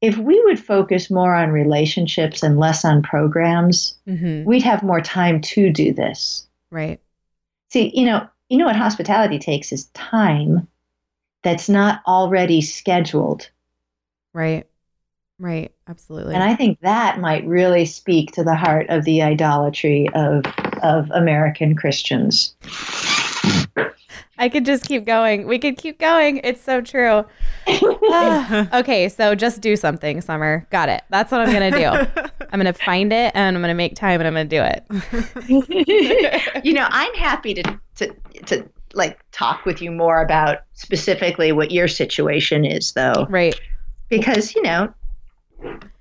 if we would focus more on relationships and less on programs, hmm we'd have more time to do this. Right. See, you know, you know what hospitality takes is time that's not already scheduled. Right. Right. Absolutely. And I think that might really speak to the heart of the idolatry of of American Christians. I could just keep going. We could keep going. It's so true. Ah, okay, so just do something, Summer. Got it. That's what I'm gonna do. I'm gonna find it and I'm gonna make time and I'm gonna do it. you know, I'm happy to to like talk with you more about specifically what your situation is though. Right. Because, you know,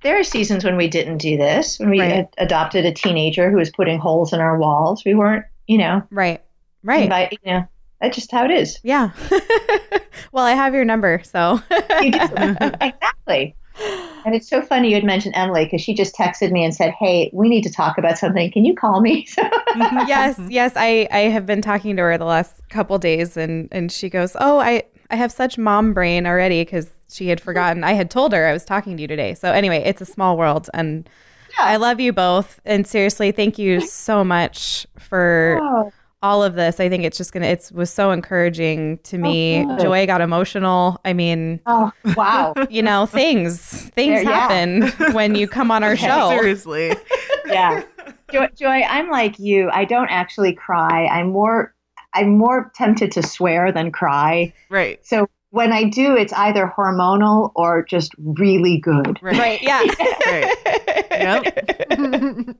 there are seasons when we didn't do this, when we Right. ad- adopted a teenager who was putting holes in our walls. We weren't, you know, Right. Right. invite, you know, that's just how it is. Yeah. well, I have your number, so You do. exactly. And it's so funny you had mentioned Emily because she just texted me and said, "Hey, we need to talk about something. Can you call me?" Mm-hmm. yes, mm-hmm. yes, I I have been talking to her the last couple days, and and she goes, "Oh, I I have such mom brain already because she had mm-hmm. forgotten. I had told her I was talking to you today. So anyway, it's a small world, and yeah. I love you both. And seriously, thank you so much for Oh, all of this. I think it's just gonna. It was so encouraging to oh, me. good. Joy got emotional. I mean. oh, wow. You know, things things There- yeah. happen when you come on our show. Seriously. yeah joy, joy i'm like you i don't actually cry i'm more i'm more tempted to swear than cry Right. so when i do it's either hormonal or just really good Right. Right? Yeah. Right. Yep.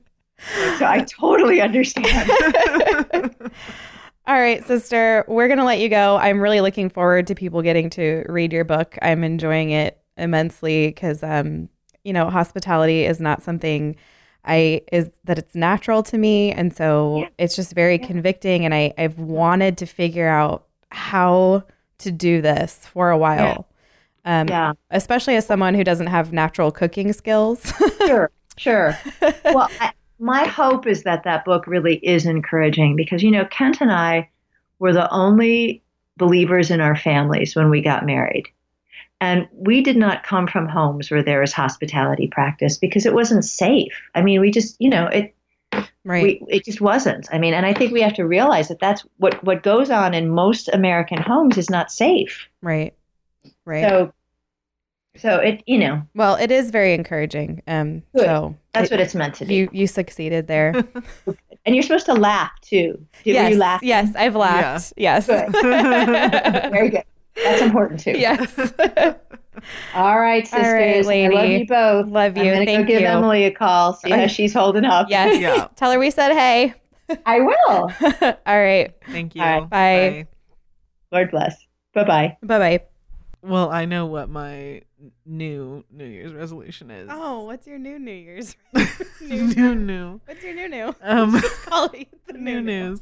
So i totally understand All right, sister, we're going to let you go. I'm really looking forward to people getting to read your book. I'm enjoying it immensely because, um, you know, hospitality is not something I is that it's natural to me, and so Yeah. it's just very Yeah. convicting. And I I've wanted to figure out how to do this for a while, um, yeah especially as someone who doesn't have natural cooking skills. sure sure well I, my hope is that that book really is encouraging because you know kent and i were the only believers in our families when we got married and we did not come from homes where there was hospitality practice because it wasn't safe i mean we just you know it right? we, it just wasn't i mean and i think we have to realize that that's what what goes on in most american homes is not safe right. Right. so so it you know well, it is very encouraging. Um, Good. so that's it- what it's meant to be you you succeeded there. and you're supposed to laugh too Did yes, you laugh yes, I've laughed. Yes. Good. very good that's important too yes. all right sisters All right, i love you both Love you. i'm gonna Thank go give you. emily a call see how she's holding up yes. Yeah. Tell her we said hey. i will All right. Thank you. All right, bye. lord bless bye-bye Bye bye. Well, I know what my new New Year's resolution is. Oh, what's your new New Year's? new, new. What's your new new? Um, Just call it the new news.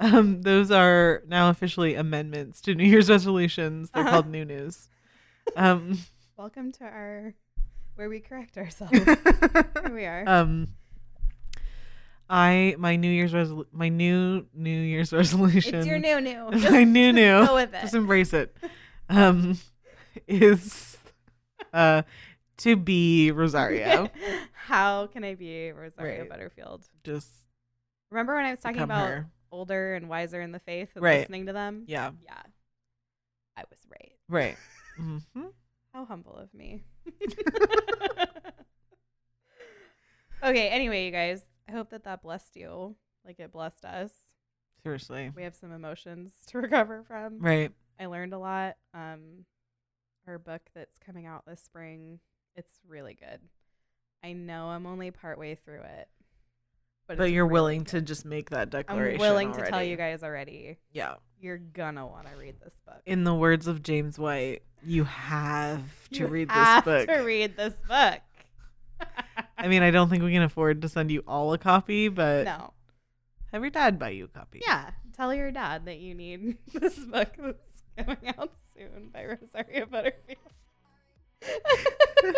Um, those are now officially amendments to New Year's resolutions. They're Uh-huh. called new news. Um, Welcome to our where we correct ourselves. Here we are. um, I my New Year's resol- my new New Year's resolution. it's your new new. my new new. Go with it. Just embrace it. Um, is uh to be Rosaria. How can I be Rosaria Right. Butterfield? Just Remember when I was talking about her. older and wiser in the faith and Right. listening to them? Yeah. Yeah. I was right. Right. Mm-hmm. How humble of me. okay, anyway, you guys, I hope that that blessed you like it blessed us. Seriously. We have some emotions to recover from. Right. I learned a lot. Um, our book that's coming out this spring, it's really good. I know I'm only partway through it, but, But you're really willing good. to just make that declaration. I'm willing to tell you guys already. Yeah. You're gonna want to read this book. In the words of James White, you have to You read this book. You have book. To read this book. I mean, I don't think we can afford to send you all a copy, but no. have your dad buy you a copy. Yeah, tell your dad that you need this book that's coming out soon by Rosaria Butterfield.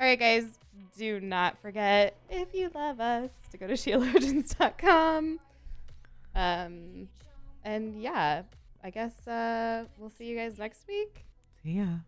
All right, guys, do not forget if you love us to go to sheologians.com. Um, and yeah, I guess uh, we'll see you guys next week. See My